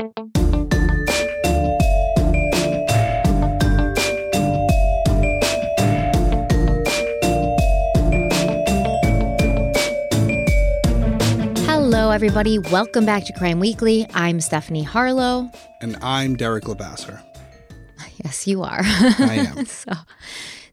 Hello, everybody. Welcome back to Crime Weekly. I'm Stephanie Harlow. And I'm Derek Levasseur. Yes, you are. I am. so,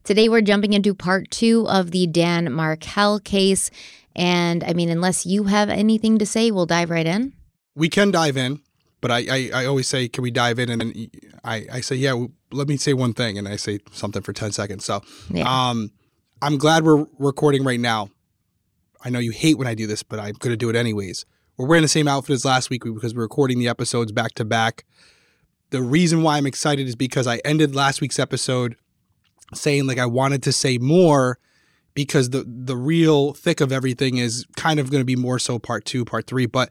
today we're jumping into part two of the Dan Markel case. And I mean, unless you have anything to say, we'll dive right in. We can dive in, but I, I, I always say, can we dive in? And then I, I say, yeah, let me say one thing. And I say something for 10 seconds. So Yeah. um, I'm glad we're recording right now. I know you hate when I do this, but I'm going to do it anyways. We're wearing the same outfit as last week because we're recording the episodes back to back. The reason why I'm excited is because I ended last week's episode saying like I wanted to say more because the the real thick of everything is kind of going to be more so part 2, part 3, but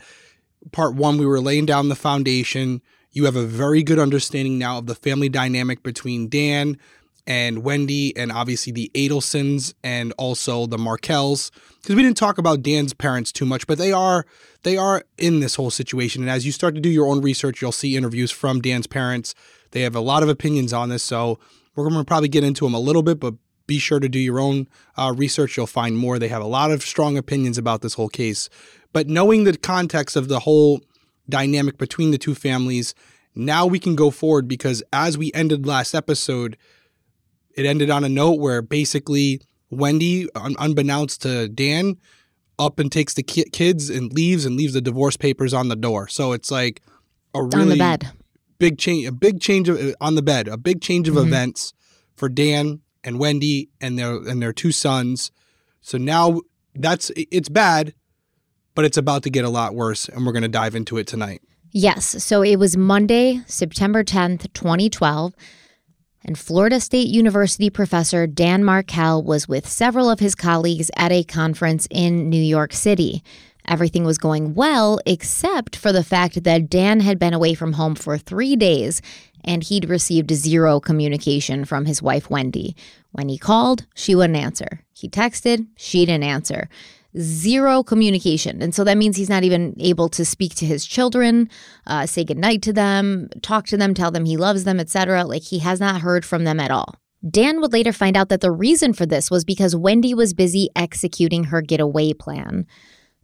part 1 we were laying down the foundation. You have a very good understanding now of the family dynamic between Dan and Wendy and obviously the Adelsons and also the Markels. Because we didn't talk about Dan's parents too much but they are they are in this whole situation. And as you start to do your own research you'll see interviews from Dan's parents. They have a lot of opinions on this so we're going to probably get into them a little bit but be sure to do your own uh, research you'll find more they have a lot of strong opinions about this whole case but knowing the context of the whole dynamic between the two families now we can go forward because as we ended last episode it ended on a note where basically Wendy, un- unbeknownst to Dan, up and takes the ki- kids and leaves and leaves the divorce papers on the door. So it's like a really on the bed. big change, a big change of on the bed, a big change of Mhm. events for Dan and Wendy and their and their two sons. So now that's it's bad, but it's about to get a lot worse, and we're going to dive into it tonight. Yes. So it was Monday, September 10th, 2012. And Florida State University professor Dan Markel was with several of his colleagues at a conference in New York City. Everything was going well, except for the fact that Dan had been away from home for three days and he'd received zero communication from his wife, Wendy. When he called, she wouldn't answer. He texted, she didn't answer zero communication. And so that means he's not even able to speak to his children, uh, say goodnight to them, talk to them, tell them he loves them, etc. Like he has not heard from them at all. Dan would later find out that the reason for this was because Wendy was busy executing her getaway plan.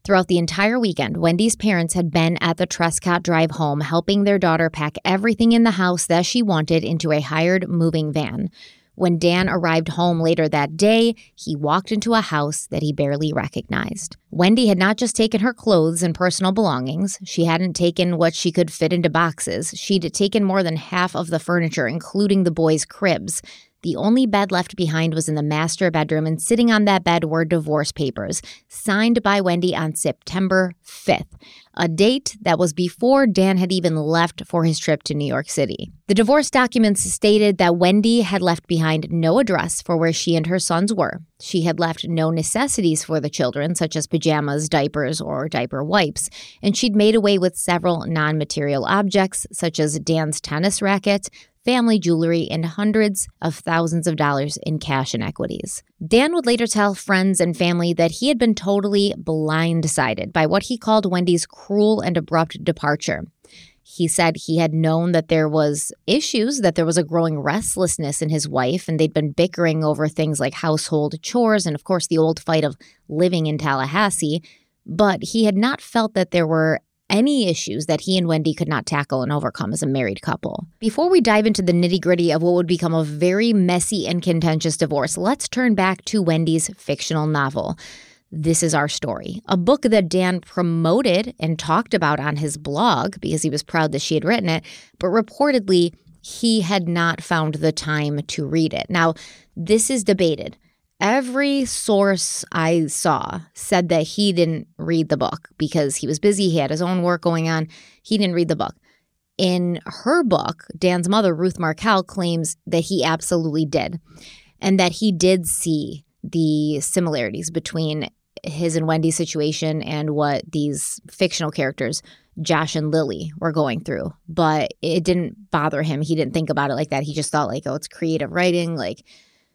Throughout the entire weekend, Wendy's parents had been at the Trescott drive home helping their daughter pack everything in the house that she wanted into a hired moving van. When Dan arrived home later that day, he walked into a house that he barely recognized. Wendy had not just taken her clothes and personal belongings, she hadn't taken what she could fit into boxes. She'd taken more than half of the furniture, including the boys' cribs. The only bed left behind was in the master bedroom, and sitting on that bed were divorce papers, signed by Wendy on September 5th, a date that was before Dan had even left for his trip to New York City. The divorce documents stated that Wendy had left behind no address for where she and her sons were. She had left no necessities for the children, such as pajamas, diapers, or diaper wipes, and she'd made away with several non material objects, such as Dan's tennis racket, family jewelry, and hundreds of thousands of dollars in cash and equities. Dan would later tell friends and family that he had been totally blindsided by what he called Wendy's cruel and abrupt departure. He said he had known that there was issues, that there was a growing restlessness in his wife, and they'd been bickering over things like household chores and, of course, the old fight of living in Tallahassee. But he had not felt that there were any issues that he and Wendy could not tackle and overcome as a married couple. Before we dive into the nitty gritty of what would become a very messy and contentious divorce, let's turn back to Wendy's fictional novel. This is Our Story, a book that Dan promoted and talked about on his blog because he was proud that she had written it, but reportedly, he had not found the time to read it. Now, this is debated. Every source I saw said that he didn't read the book because he was busy, he had his own work going on. He didn't read the book. In her book, Dan's mother, Ruth Markel, claims that he absolutely did and that he did see the similarities between his and Wendy's situation and what these fictional characters, Josh and Lily, were going through. But it didn't bother him. He didn't think about it like that. He just thought, like, oh, it's creative writing. Like,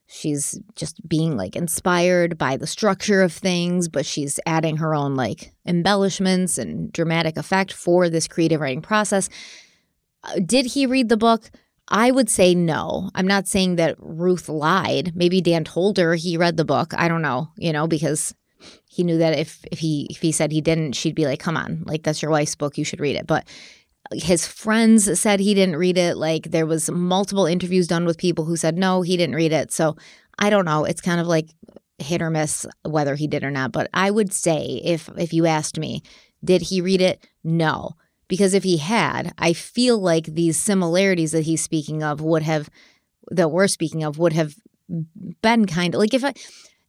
she's just being like inspired by the structure of things, but she's adding her own like embellishments and dramatic effect for this creative writing process. Uh, did he read the book? I would say no. I'm not saying that Ruth lied. Maybe Dan told her he read the book. I don't know, you know, because he knew that if if he if he said he didn't, she'd be like, "Come on, like that's your wife's book, you should read it." But his friends said he didn't read it. Like there was multiple interviews done with people who said no, he didn't read it. So I don't know. It's kind of like hit or miss whether he did or not. But I would say if if you asked me, did he read it? No. Because if he had, I feel like these similarities that he's speaking of would have that we're speaking of would have been kind of like if I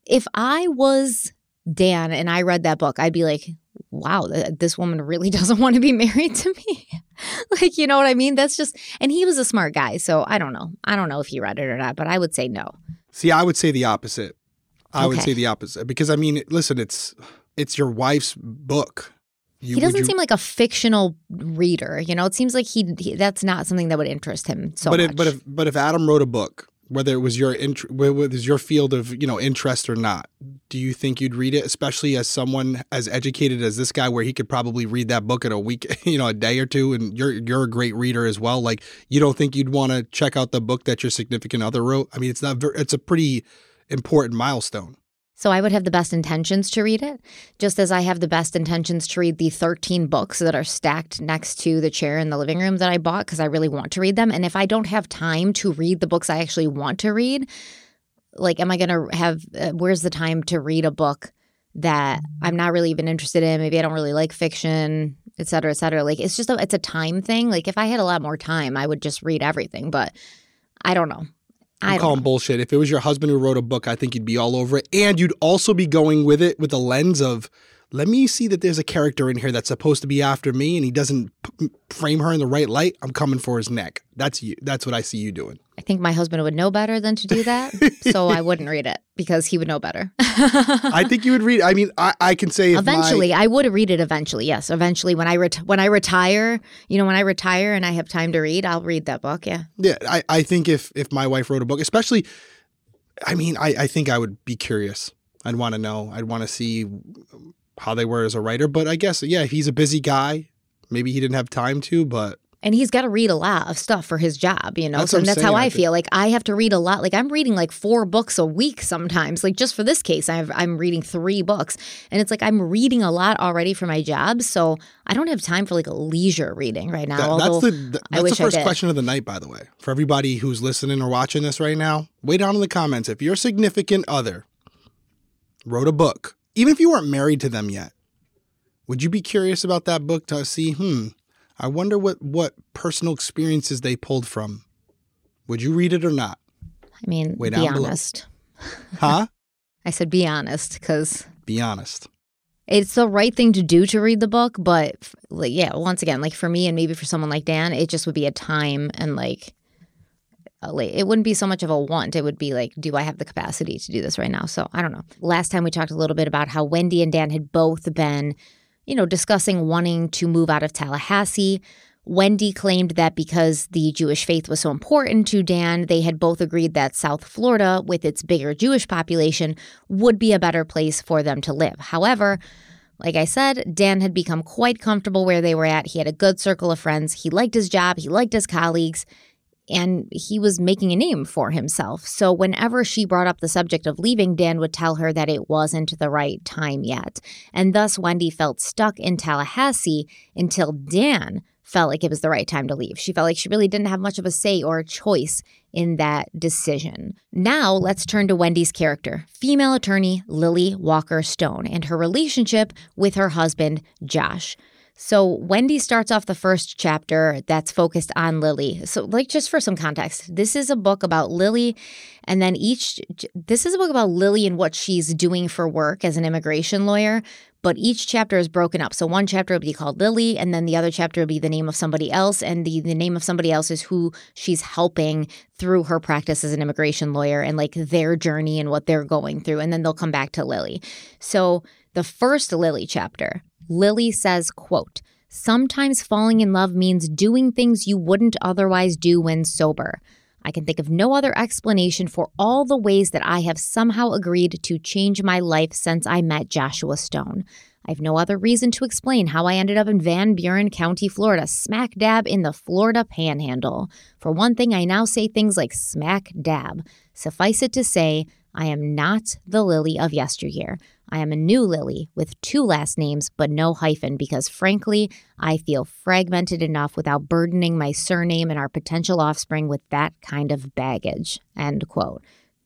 if I was Dan and I read that book, I'd be like, wow, this woman really doesn't want to be married to me. like, you know what I mean? That's just, and he was a smart guy. So I don't know. I don't know if he read it or not, but I would say no. See, I would say the opposite. I okay. would say the opposite because I mean, listen, it's it's your wife's book. You, he doesn't you, seem like a fictional reader. You know, it seems like he, he that's not something that would interest him so but much. If, but if but if Adam wrote a book, whether it was your int- whether it was your field of you know interest or not, do you think you'd read it? Especially as someone as educated as this guy, where he could probably read that book in a week, you know, a day or two, and you're you're a great reader as well. Like, you don't think you'd want to check out the book that your significant other wrote? I mean, it's not. Very, it's a pretty important milestone. So I would have the best intentions to read it, just as I have the best intentions to read the 13 books that are stacked next to the chair in the living room that I bought because I really want to read them. And if I don't have time to read the books I actually want to read, like, am I going to have, uh, where's the time to read a book that I'm not really even interested in? Maybe I don't really like fiction, et cetera, et cetera. Like, it's just, a, it's a time thing. Like, if I had a lot more time, I would just read everything, but I don't know. I call him bullshit. If it was your husband who wrote a book, I think you'd be all over it. And you'd also be going with it with the lens of, let me see that there's a character in here that's supposed to be after me and he doesn't p- frame her in the right light. I'm coming for his neck. That's you. That's what I see you doing. I think my husband would know better than to do that. so I wouldn't read it because he would know better. I think you would read. I mean, I, I can say eventually. My, I would read it eventually. Yes, eventually when I ret- when I retire, you know, when I retire and I have time to read, I'll read that book. Yeah. Yeah, I, I think if if my wife wrote a book, especially, I mean, I I think I would be curious. I'd want to know. I'd want to see how they were as a writer. But I guess yeah, he's a busy guy. Maybe he didn't have time to, but and he's got to read a lot of stuff for his job, you know. That's so that's saying. how I, I feel. Like I have to read a lot. Like I'm reading like four books a week sometimes. Like just for this case, i am reading three books, and it's like I'm reading a lot already for my job. So I don't have time for like a leisure reading right now. That, that's the that's the first question of the night, by the way, for everybody who's listening or watching this right now. Way down in the comments, if your significant other wrote a book, even if you weren't married to them yet, would you be curious about that book to see, hmm? I wonder what what personal experiences they pulled from. Would you read it or not? I mean, Way be honest. Huh? I said be honest because be honest. It's the right thing to do to read the book, but like, yeah, once again, like for me and maybe for someone like Dan, it just would be a time and like Uh, it wouldn't be so much of a want. It would be like, do I have the capacity to do this right now? So I don't know. Last time we talked a little bit about how Wendy and Dan had both been you know, discussing wanting to move out of Tallahassee. Wendy claimed that because the Jewish faith was so important to Dan, they had both agreed that South Florida, with its bigger Jewish population, would be a better place for them to live. However, like I said, Dan had become quite comfortable where they were at. He had a good circle of friends. He liked his job, he liked his colleagues and he was making a name for himself. So whenever she brought up the subject of leaving, Dan would tell her that it wasn't the right time yet. And thus, Wendy felt stuck in Tallahassee until Dan felt like it was the right time to leave. She felt like she really didn't have much of a say or a choice in that decision. Now, let's turn to Wendy's character, female attorney Lily Walker Stone, and her relationship with her husband, Josh. So Wendy starts off the first chapter that's focused on Lily. So like just for some context, this is a book about Lily and then each this is a book about Lily and what she's doing for work as an immigration lawyer, but each chapter is broken up. So one chapter will be called Lily, and then the other chapter will be the name of somebody else, and the, the name of somebody else is who she's helping through her practice as an immigration lawyer and like their journey and what they're going through. And then they'll come back to Lily. So the first Lily chapter, Lily says, quote, Sometimes falling in love means doing things you wouldn't otherwise do when sober. I can think of no other explanation for all the ways that I have somehow agreed to change my life since I met Joshua Stone. I have no other reason to explain how I ended up in Van Buren County, Florida, smack dab in the Florida panhandle. For one thing, I now say things like smack dab. Suffice it to say, I am not the Lily of yesteryear. I am a new Lily with two last names but no hyphen because, frankly, I feel fragmented enough without burdening my surname and our potential offspring with that kind of baggage. End quote.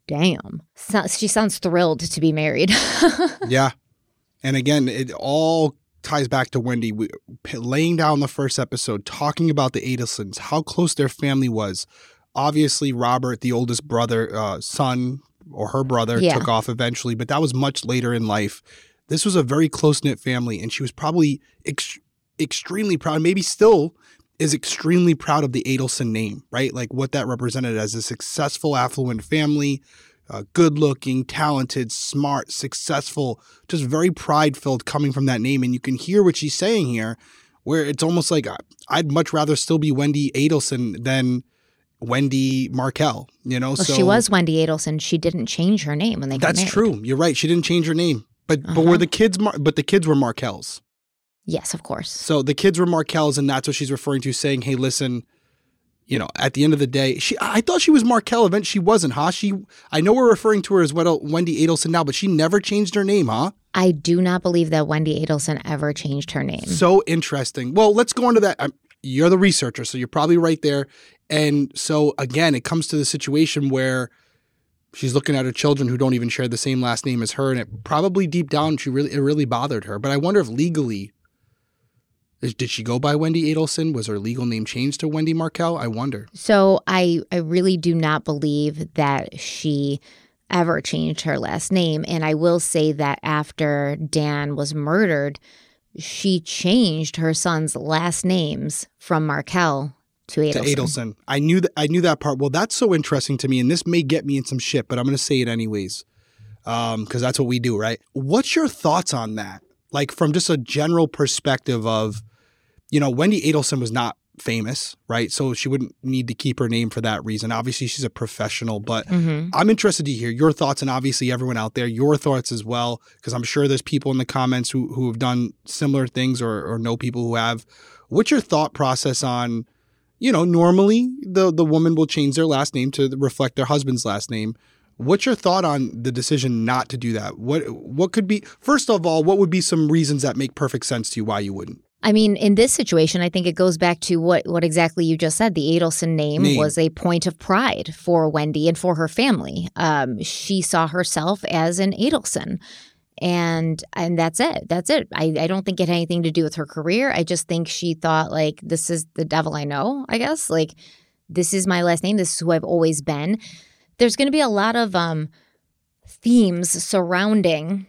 Damn. So, she sounds thrilled to be married. yeah. And again, it all ties back to Wendy we, laying down the first episode, talking about the Adelsons, how close their family was. Obviously, Robert, the oldest brother, uh, son, or her brother yeah. took off eventually, but that was much later in life. This was a very close knit family, and she was probably ex- extremely proud, maybe still is extremely proud of the Adelson name, right? Like what that represented as a successful, affluent family, uh, good looking, talented, smart, successful, just very pride filled coming from that name. And you can hear what she's saying here, where it's almost like I'd much rather still be Wendy Adelson than Wendy Markel, you know. Well, so she was Wendy Adelson. She didn't change her name when they got That's true. You're right. She didn't change her name. But uh-huh. but were the kids Mar- but the kids were Markel's. Yes, of course. So the kids were Markel's and that's what she's referring to saying, "Hey, listen, you know, at the end of the day, she I thought she was Markel event. She wasn't, huh? She I know we're referring to her as Wendy Adelson now, but she never changed her name, huh? I do not believe that Wendy Adelson ever changed her name. So interesting. Well, let's go into that. I'm, you're the researcher, so you're probably right there. And so again, it comes to the situation where she's looking at her children who don't even share the same last name as her, and it probably deep down she really it really bothered her. But I wonder if legally did she go by Wendy Adelson? Was her legal name changed to Wendy Markel? I wonder. So I I really do not believe that she ever changed her last name. And I will say that after Dan was murdered, she changed her son's last names from Markel to Adelson. To Adelson. I knew that I knew that part. Well, that's so interesting to me, and this may get me in some shit, but I'm gonna say it anyways. Um, because that's what we do, right? What's your thoughts on that? Like from just a general perspective of, you know, Wendy Adelson was not famous, right? So she wouldn't need to keep her name for that reason. Obviously, she's a professional, but mm-hmm. I'm interested to hear your thoughts and obviously everyone out there, your thoughts as well, because I'm sure there's people in the comments who, who have done similar things or, or know people who have. What's your thought process on you know, normally the the woman will change their last name to reflect their husband's last name. What's your thought on the decision not to do that? What what could be first of all, what would be some reasons that make perfect sense to you why you wouldn't? I mean, in this situation, I think it goes back to what what exactly you just said. The Adelson name, name. was a point of pride for Wendy and for her family. Um, she saw herself as an Adelson and and that's it. That's it. I, I don't think it had anything to do with her career. I just think she thought like this is the devil i know i guess. Like this is my last name. This is who i've always been. There's going to be a lot of um themes surrounding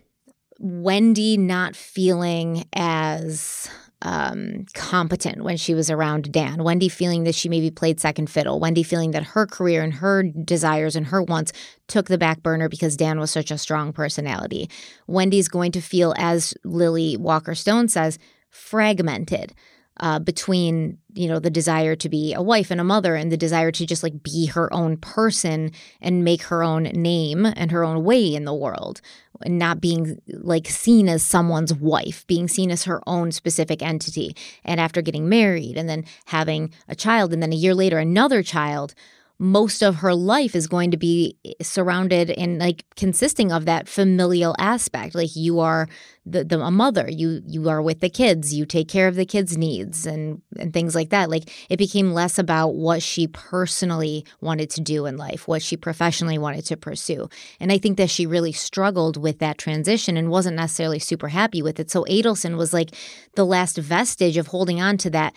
wendy not feeling as um, competent when she was around Dan. Wendy feeling that she maybe played second fiddle. Wendy feeling that her career and her desires and her wants took the back burner because Dan was such a strong personality. Wendy's going to feel, as Lily Walker Stone says, fragmented uh, between you know the desire to be a wife and a mother and the desire to just like be her own person and make her own name and her own way in the world and not being like seen as someone's wife being seen as her own specific entity. And after getting married and then having a child and then a year later another child most of her life is going to be eh, surrounded and like consisting of that familial aspect. Like you are the, the a mother. You you are with the kids. You take care of the kids needs and and things like that. Like it became less about what she personally wanted to do in life what she professionally wanted to pursue. And i think that she really struggled with that transition and wasn't necessarily super happy with it. So adelson was like the last vestige of holding on to that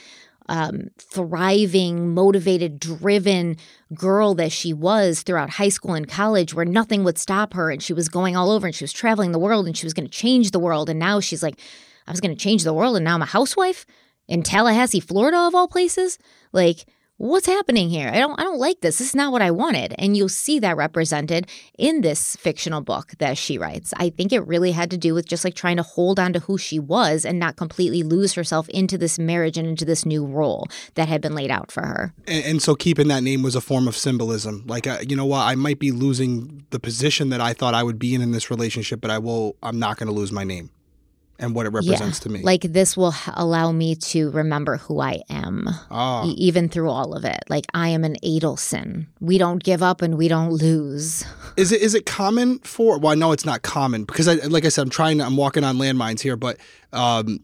um, thriving, motivated, driven girl that she was throughout high school and college, where nothing would stop her. And she was going all over and she was traveling the world and she was going to change the world. And now she's like, I was going to change the world. And now I'm a housewife in Tallahassee, Florida, of all places. Like, what's happening here? I don't I don't like this. This is not what I wanted. And you'll see that represented in this fictional book that she writes. I think it really had to do with just like trying to hold on to who she was and not completely lose herself into this marriage and into this new role that had been laid out for her. And, and so keeping that name was a form of symbolism. Like uh, you know what, I might be losing the position that I thought I would be in in this relationship, but I will I'm not going to lose my name and what it represents yeah. to me. Like this will allow me to remember who I am, oh. e- even through all of it. Like I am an Adelson. We don't give up and we don't lose. Is it is it common for? Well, I know it's not common because I like I said I'm trying. I'm walking on landmines here, but um,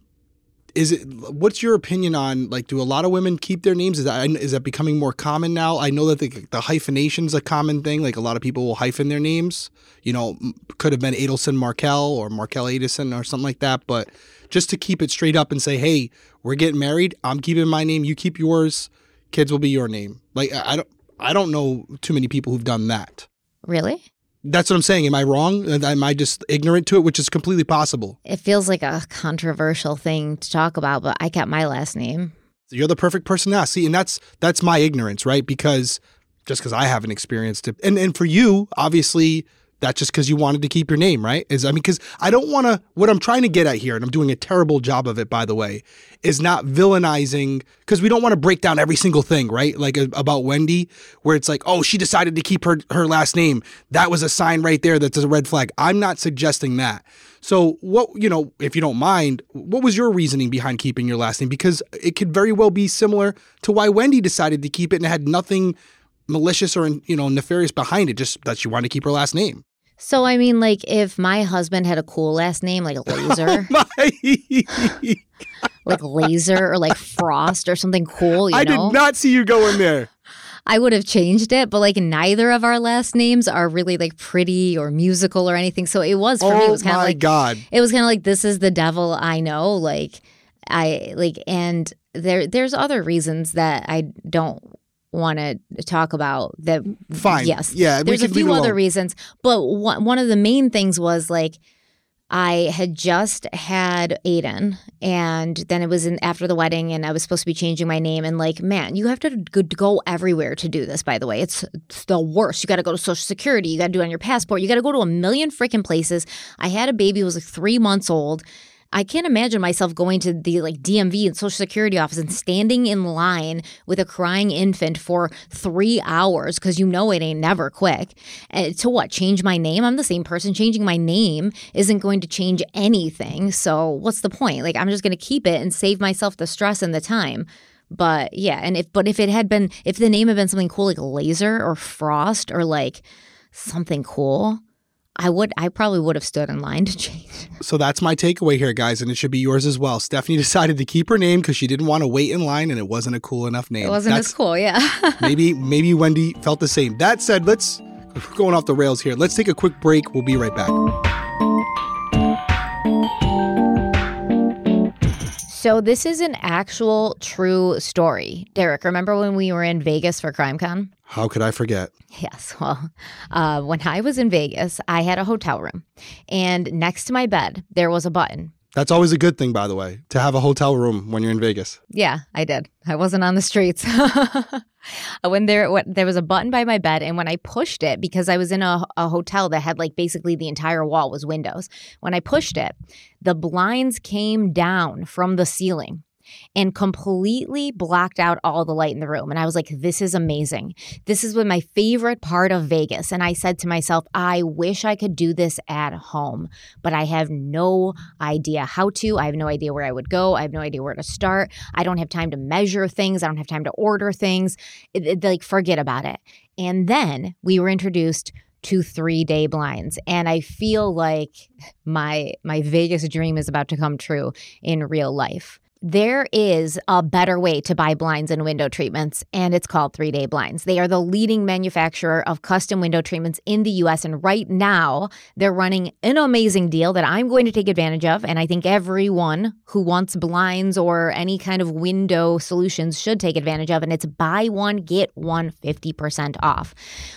is it what's your opinion on like do a lot of women keep their names? Is that is that becoming more common now? I know that the, the hyphenation is a common thing like a lot of people will hyphen their names. You know could have been adelson markel or markel adelson or something like that but just to keep it straight up and say hey we're getting married. I'm keeping my name. You keep yours. Kids will be your name. Like i don't i don't know too many people who've done that. Really? That's what I'm saying. Am I wrong? Am I just ignorant to it, which is completely possible? It feels like a controversial thing to talk about, but I kept my last name. You're the perfect person to ask. See, and that's that's my ignorance, right? Because just because I haven't experienced it, and and for you, obviously, that's just because you wanted to keep your name, right? Is I mean, because I don't want to. What I'm trying to get at here, and I'm doing a terrible job of it, by the way, is not villainizing because we don't want to break down every single thing, right? Like about Wendy, where it's like, oh, she decided to keep her her last name. That was a sign right there. That's a red flag. I'm not suggesting that. So, what you know, if you don't mind, what was your reasoning behind keeping your last name? Because it could very well be similar to why Wendy decided to keep it and had nothing malicious or you know nefarious behind it. Just that she wanted to keep her last name. So I mean, like if my husband had a cool last name like Laser, oh My- like Laser or like Frost or something cool, you I know, did not see you going there. I would have changed it. But like neither of our last names are really like pretty or musical or anything. So it was for me. It Oh was kind of my like god! it was kind of like this is the devil I know. Like I like, and there there's other reasons that I don't want to talk about that Fine. yes Yeah, there's a few other reasons but one, one of the main things was like I had just had Aiden, and then it was in after the wedding, and I was supposed to be changing my name. And like, man, you have to go, everywhere to do this. By the way, it's, it's the worst. You got to go to Social Security. You got to do it on your passport. You got to go to a million freaking places. I had a baby who was like three months old. I can't imagine myself going to the like DMV and Social Security office and standing in line with a crying infant for three hours because you know it ain't never quick. And to what? Change my name? I'm the same person. Changing my name isn't going to change anything. So what's the point? Like I'm just going to keep it and save myself the stress and the time. But yeah, and if but if it had been if the name had been something cool like Laser or Frost or like something cool, I would I probably would have stood in line to change. So that's my takeaway here, guys, and it should be yours as well. Stephanie decided to keep her name because she didn't want to wait in line, and it wasn't a cool enough name. It wasn't That's- as cool, yeah. maybe maybe Wendy felt the same. That said, let's we're going off the rails here. Let's take a quick break. We'll be right back. So this is an actual true story. Derek, remember when we were in Vegas for CrimeCon? How could I forget? Yes. Well, uh, when I was in Vegas, I had a hotel room, and next to my bed there was a button. That's always a good thing, by the way, to have a hotel room when you're in Vegas. Yeah, I did. I wasn't on the streets. when there when, there was a button by my bed, and when I pushed it, because I was in a, a hotel that had like basically the entire wall was windows. When I pushed it, the blinds came down from the ceiling and completely blocked out all the light in the room. And I was like, this is amazing. This is my favorite part of Vegas. And I said to myself, I wish I could do this at home, but I have no idea how to. I have no idea where I would go. I have no idea where to start. I don't have time to measure things. I don't have time to order things. It- it- like, forget about it. And then we were introduced to three day blinds and i feel like my my vegas dream is about to come true in real life There is a better way to buy blinds and window treatments, and it's called Three Day Blinds. They are the leading manufacturer of custom window treatments in the US. And right now, they're running an amazing deal that I'm going to take advantage of. And I think everyone who wants blinds or any kind of window solutions should take advantage of. And it's buy one, get one 50% off.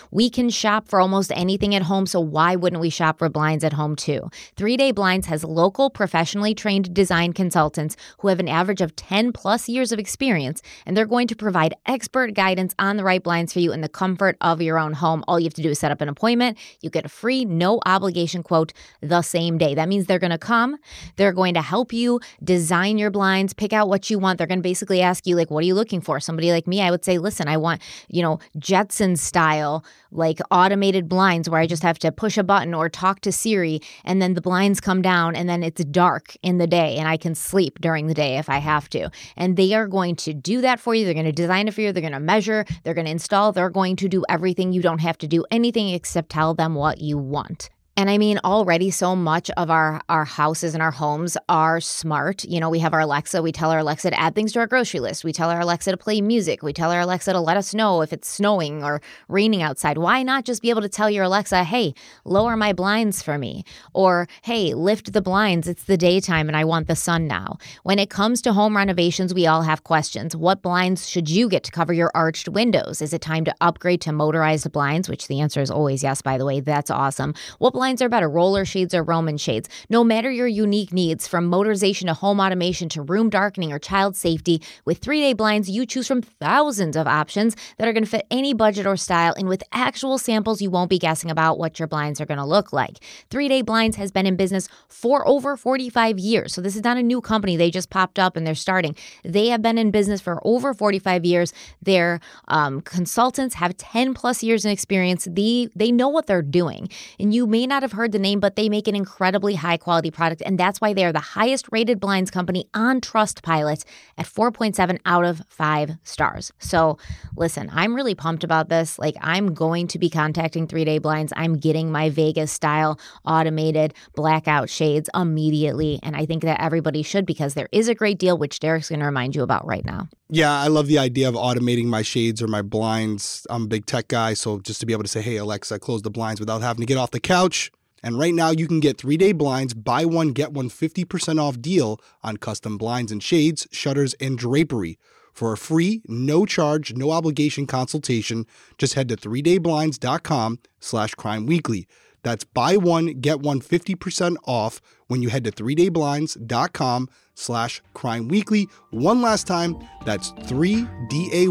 We can shop for almost anything at home, so why wouldn't we shop for blinds at home too? Three Day Blinds has local, professionally trained design consultants who have an average of 10 plus years of experience, and they're going to provide expert guidance on the right blinds for you in the comfort of your own home. All you have to do is set up an appointment. You get a free, no obligation quote the same day. That means they're going to come, they're going to help you design your blinds, pick out what you want. They're going to basically ask you, like, what are you looking for? Somebody like me, I would say, listen, I want, you know, Jetson style, like automated blinds where I just have to push a button or talk to Siri, and then the blinds come down, and then it's dark in the day, and I can sleep during the day if I have to. And they are going to do that for you. They're going to design it for you. They're going to measure. They're going to install. They're going to do everything. You don't have to do anything except tell them what you want. And I mean, already so much of our our houses and our homes are smart. You know, we have our Alexa. We tell our Alexa to add things to our grocery list. We tell our Alexa to play music. We tell our Alexa to let us know if it's snowing or raining outside. Why not just be able to tell your Alexa, "Hey, lower my blinds for me," or "Hey, lift the blinds. It's the daytime and I want the sun now." When it comes to home renovations, we all have questions. What blinds should you get to cover your arched windows? Is it time to upgrade to motorized blinds? Which the answer is always yes. By the way, that's awesome. What blinds are better, roller shades or Roman shades. No matter your unique needs, from motorization to home automation to room darkening or child safety, with three day blinds, you choose from thousands of options that are going to fit any budget or style. And with actual samples, you won't be guessing about what your blinds are going to look like. Three day blinds has been in business for over 45 years. So this is not a new company. They just popped up and they're starting. They have been in business for over 45 years. Their um, consultants have 10 plus years in experience. They, they know what they're doing. And you may not not have heard the name, but they make an incredibly high quality product. And that's why they are the highest rated blinds company on Trustpilot at 4.7 out of five stars. So listen, I'm really pumped about this. Like, I'm going to be contacting three day blinds. I'm getting my Vegas style automated blackout shades immediately. And I think that everybody should because there is a great deal, which Derek's going to remind you about right now. Yeah, I love the idea of automating my shades or my blinds. I'm a big tech guy, so just to be able to say, hey, Alexa, close the blinds without having to get off the couch. And right now, you can get three day blinds, buy one, get one 50% off deal on custom blinds and shades, shutters, and drapery. For a free, no charge, no obligation consultation, just head to 3dayblinds.com slash crime weekly. That's buy one, get one 50% off when you head to 3dayblinds.com slash crime weekly. One last time, that's 3day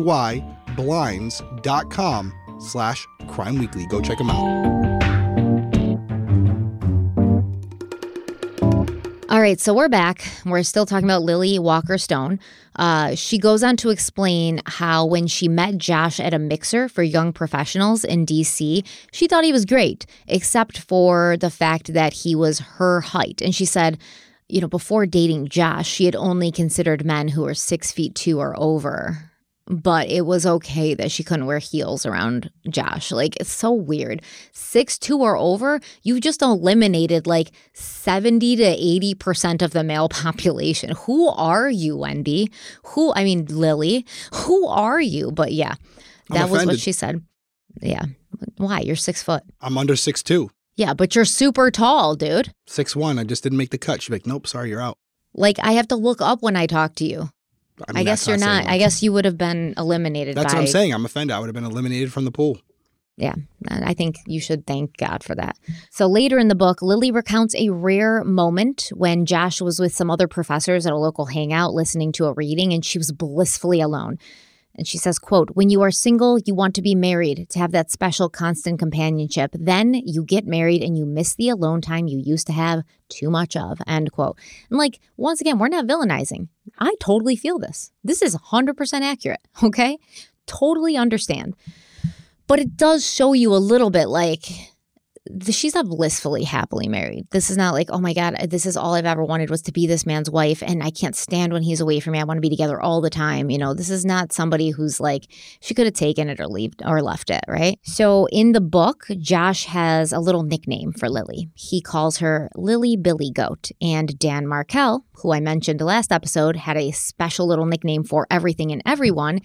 blinds.com slash crime weekly. Go check them out. All right, so we're back. We're still talking about Lily Walker Stone. Uh, she goes on to explain how when she met Josh at a mixer for young professionals in DC, she thought he was great, except for the fact that he was her height. And she said, you know, before dating Josh, she had only considered men who were six feet two or over but it was okay that she couldn't wear heels around Josh. Like it's so weird. Six two or over, you've just eliminated like 70 to 80% of the male population. Who are you, Wendy? Who I mean Lily, who are you? But yeah, that was what she said. Yeah. Why? You're six foot. I'm under six two. Yeah, but you're super tall, dude. Six one. I just didn't make the cut. She's like, nope, sorry, you're out. Like I have to look up when I talk to you. I, mean, I guess you're not. I guess you would have been eliminated. That's by, what I'm saying. I'm offended. I would have been eliminated from the pool. Yeah, I think you should thank God for that. So later in the book, Lily recounts a rare moment when Josh was with some other professors at a local hangout listening to a reading and she was blissfully alone. And she says, quote, when you are single, you want to be married to have that special constant companionship. Then you get married and you miss the alone time you used to have too much of, end quote. And like, once again, we're not villainizing. I totally feel this. This is 100% accurate, okay? Totally understand. But it does show you a little bit like she's not blissfully happily married. This is not like, oh my God, uh, this is all I've ever wanted was to be this man's wife. And I can't stand when he's away from me. I want to be together all the time. You know, this is not somebody who's like, she could have taken it or leave or left it, right? So in the book, Josh has a little nickname for Lily. He calls her Lily Billy Goat. And Dan Markel, who I mentioned last episode, had a special little nickname for everything and everyone.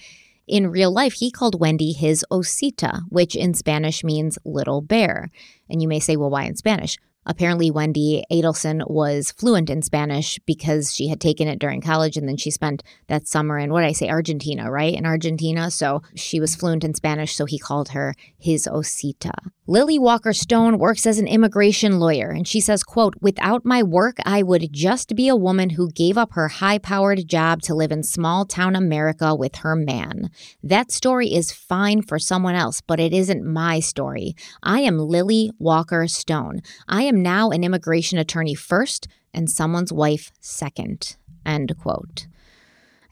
In real life, he called Wendy his Osita, which in Spanish means little bear. And you may say, well, why in Spanish? Apparently, Wendy Adelson was fluent in Spanish because she had taken it during college and then she spent that summer in what I say, Argentina, right? In Argentina. So she was fluent in Spanish, so he called her his Osita. Lily Walker Stone works as an immigration lawyer, and she says, quote, Without my work, I would just be a woman who gave up her high-powered job to live in small town America with her man. That story is fine for someone else, but it isn't my story. I am Lily Walker Stone. I am now an immigration attorney first and someone's wife second. End quote.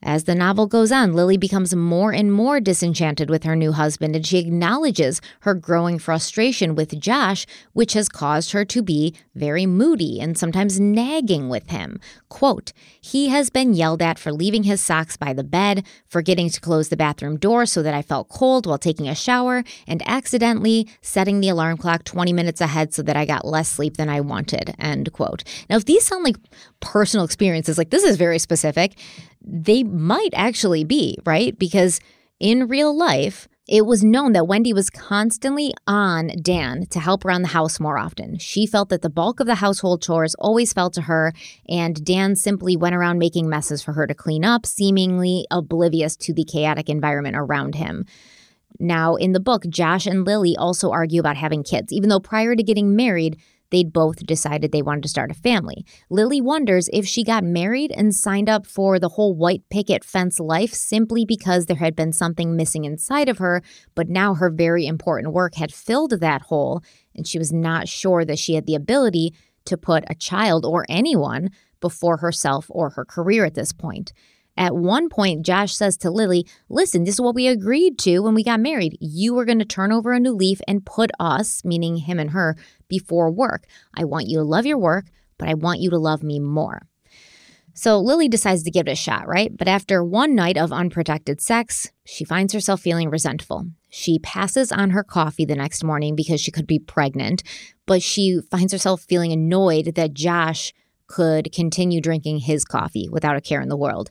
As the novel goes on, Lily becomes more and more disenchanted with her new husband, and she acknowledges her growing frustration with Josh, which has caused her to be very moody and sometimes nagging with him. Quote, He has been yelled at for leaving his socks by the bed, forgetting to close the bathroom door so that I felt cold while taking a shower, and accidentally setting the alarm clock 20 minutes ahead so that I got less sleep than I wanted. End quote. Now, if these sound like personal experiences, like this is very specific, they might actually be, right? Because in real life, it was known that Wendy was constantly on Dan to help around the house more often. She felt that the bulk of the household chores always fell to her, and Dan simply went around making messes for her to clean up, seemingly oblivious to the chaotic environment around him. Now, in the book, Josh and Lily also argue about having kids, even though prior to getting married, they'd both decided they wanted to start a family. Lily wonders if she got married and signed up for the whole white picket fence life simply because there had been something missing inside of her, but now her very important work had filled that hole, and she was not sure that she had the ability to put a child or anyone before herself or her career at this point. At one point, Josh says to Lily, Listen, this is what we agreed to when we got married. You were going to turn over a new leaf and put us, meaning him and her, before work. I want you to love your work, but I want you to love me more. So Lily decides to give it a shot, right? But after one night of unprotected sex, she finds herself feeling resentful. She passes on her coffee the next morning because she could be pregnant, but she finds herself feeling annoyed that Josh could continue drinking his coffee without a care in the world.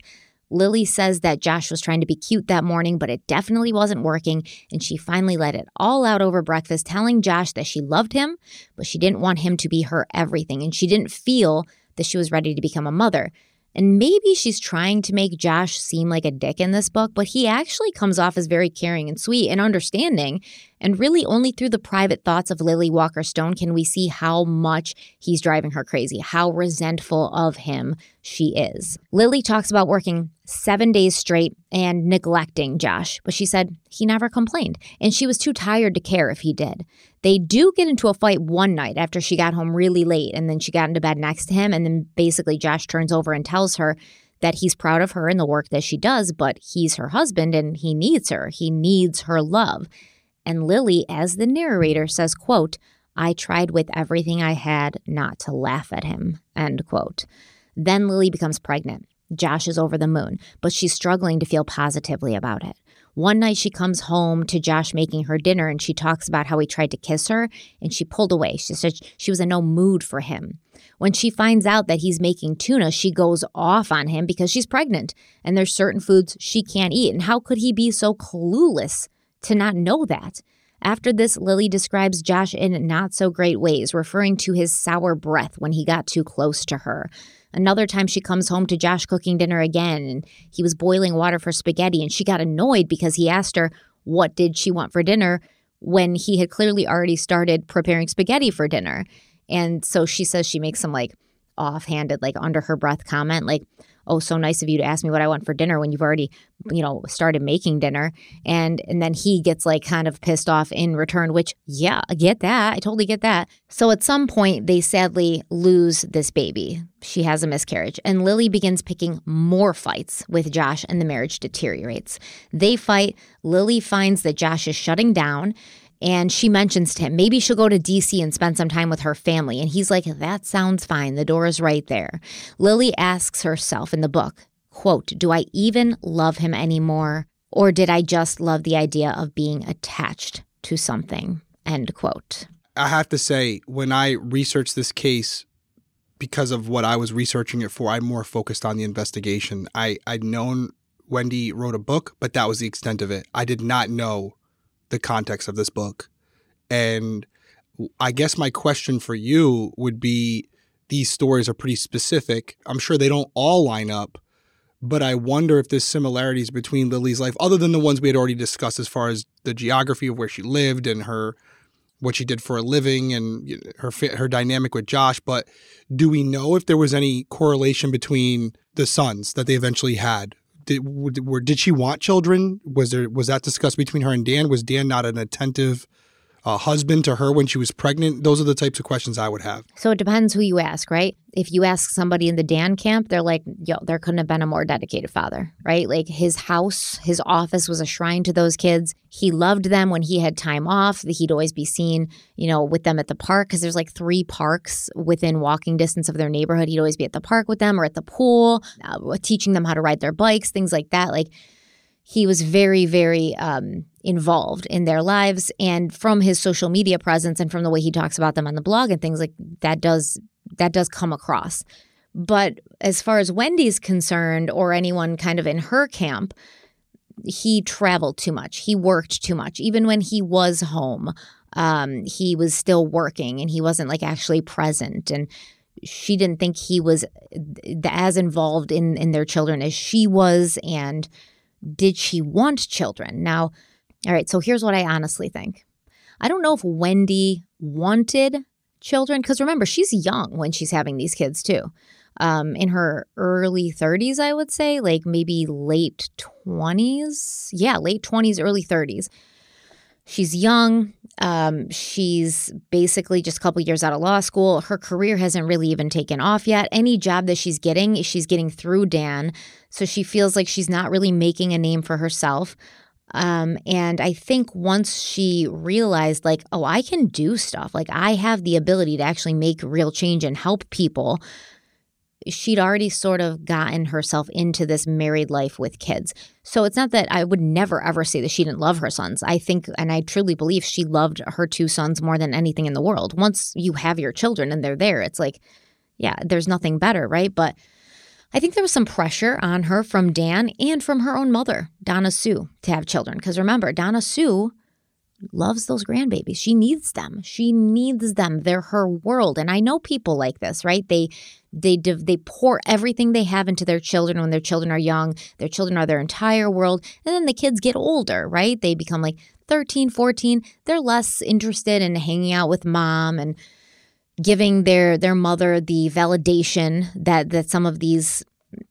Lily says that Josh was trying to be cute that morning, but it definitely wasn't working, and she finally let it all out over breakfast, telling Josh that she loved him, but she didn't want him to be her everything, and she didn't feel that she was ready to become a mother. And maybe she's trying to make Josh seem like a dick in this book, but he actually comes off as very caring and sweet and understanding. And really, only through the private thoughts of Lily Walker Stone can we see how much he's driving her crazy, how resentful of him she is. Lily talks about working seven days straight and neglecting Josh, but she said he never complained, and she was too tired to care if he did. They do get into a fight one night after she got home really late, and then she got into bed next to him, and then basically Josh turns over and tells her that he's proud of her and the work that she does, but he's her husband and he needs her. He needs her love. And Lily, as the narrator, says, quote, I tried with everything I had not to laugh at him, end quote. Then Lily becomes pregnant. Josh is over the moon, but she's struggling to feel positively about it. One night she comes home to Josh making her dinner and she talks about how he tried to kiss her and she pulled away. She said she was in no mood for him. When she finds out that he's making tuna, she goes off on him because she's pregnant and there's certain foods she can't eat. And how could he be so clueless to not know that? After this, Lily describes Josh in not so great ways, referring to his sour breath when he got too close to her. Another time she comes home to Josh cooking dinner again and he was boiling water for spaghetti and she got annoyed because he asked her what did she want for dinner when he had clearly already started preparing spaghetti for dinner. And so she says she makes some like offhanded like under her breath comment like oh so nice of you to ask me what i want for dinner when you've already mm. you know started making dinner. And and then he gets like kind of pissed off in return which yeah i get that. I totally get that. So at some point they sadly lose this baby. She has a miscarriage. And lily begins picking more fights with josh and the marriage deteriorates. They fight. Lily finds that josh is shutting down And she mentions to him, maybe she'll go to DC and spend some time with her family. And he's like, that sounds fine. The door is right there. Lily asks herself in the book, quote, do I even love him anymore? Or did I just love the idea of being attached to something? End quote. I have to say, when I researched this case, because of what I was researching it for, I'm more focused on the investigation. I, I'd known Wendy wrote a book, but that was the extent of it. I did not know the context of this book. And I guess my question for you would be these stories are pretty specific. I'm sure they don't all line up, but I wonder if there's similarities between Lily's life, other than the ones we had already discussed as far as the geography of where she lived and her what she did for a living and her her dynamic with Josh. But do we know if there was any correlation between the sons that they eventually had did were, did she want children? Was there was that discussed between her and Dan? Was Dan not an attentive uh, husband to her when she was pregnant? Those are the types of questions I would have. So it depends who you ask, right? If you ask somebody in the Dan camp, they're like, yo, there couldn't have been a more dedicated father, right? Like his house, his office was a shrine to those kids. He loved them when he had time off. He'd always be seen, you know, with them at the park because there's like three parks within walking distance of their neighborhood. He'd always be at the park with them or at the pool, uh, teaching them how to ride their bikes, things like that. Like he was very, very um, involved in their lives. And from his social media presence and from the way he talks about them on the blog and things like that does that does come across. But as far as Wendy's concerned, or anyone kind of in her camp, he traveled too much. He worked too much. Even when he was home, um, he was still working and he wasn't like actually present. And she didn't think he was as involved in in their children as she was. And did she want children? Now, all right, so here's what I honestly think. I don't know if Wendy wanted children, because remember, she's young when she's having these kids too. Um, in her early 30s, I would say, like maybe late 20s. Yeah, late 20s, early 30s. She's young. Um, she's basically just a couple years out of law school. Her career hasn't really even taken off yet. Any job that she's getting, she's getting through Dan. So she feels like she's not really making a name for herself. Um, and I think once she realized, like, oh, I can do stuff, like, I have the ability to actually make real change and help people, she'd already sort of gotten herself into this married life with kids. So it's not that I would never ever say that she didn't love her sons. I think and I truly believe she loved her two sons more than anything in the world. Once you have your children and they're there, it's like, yeah, there's nothing better, right? But I think there was some pressure on her from Dan and from her own mother, Donna Sue, to have children. Because remember, Donna Sue loves those grandbabies. She needs them. She needs them. They're her world. And I know people like this, right? They they they pour everything they have into their children when their children are young. Their children are their entire world. And then the kids get older, right? They become like 13, 14. They're less interested in hanging out with mom and giving their their mother the validation that that some of these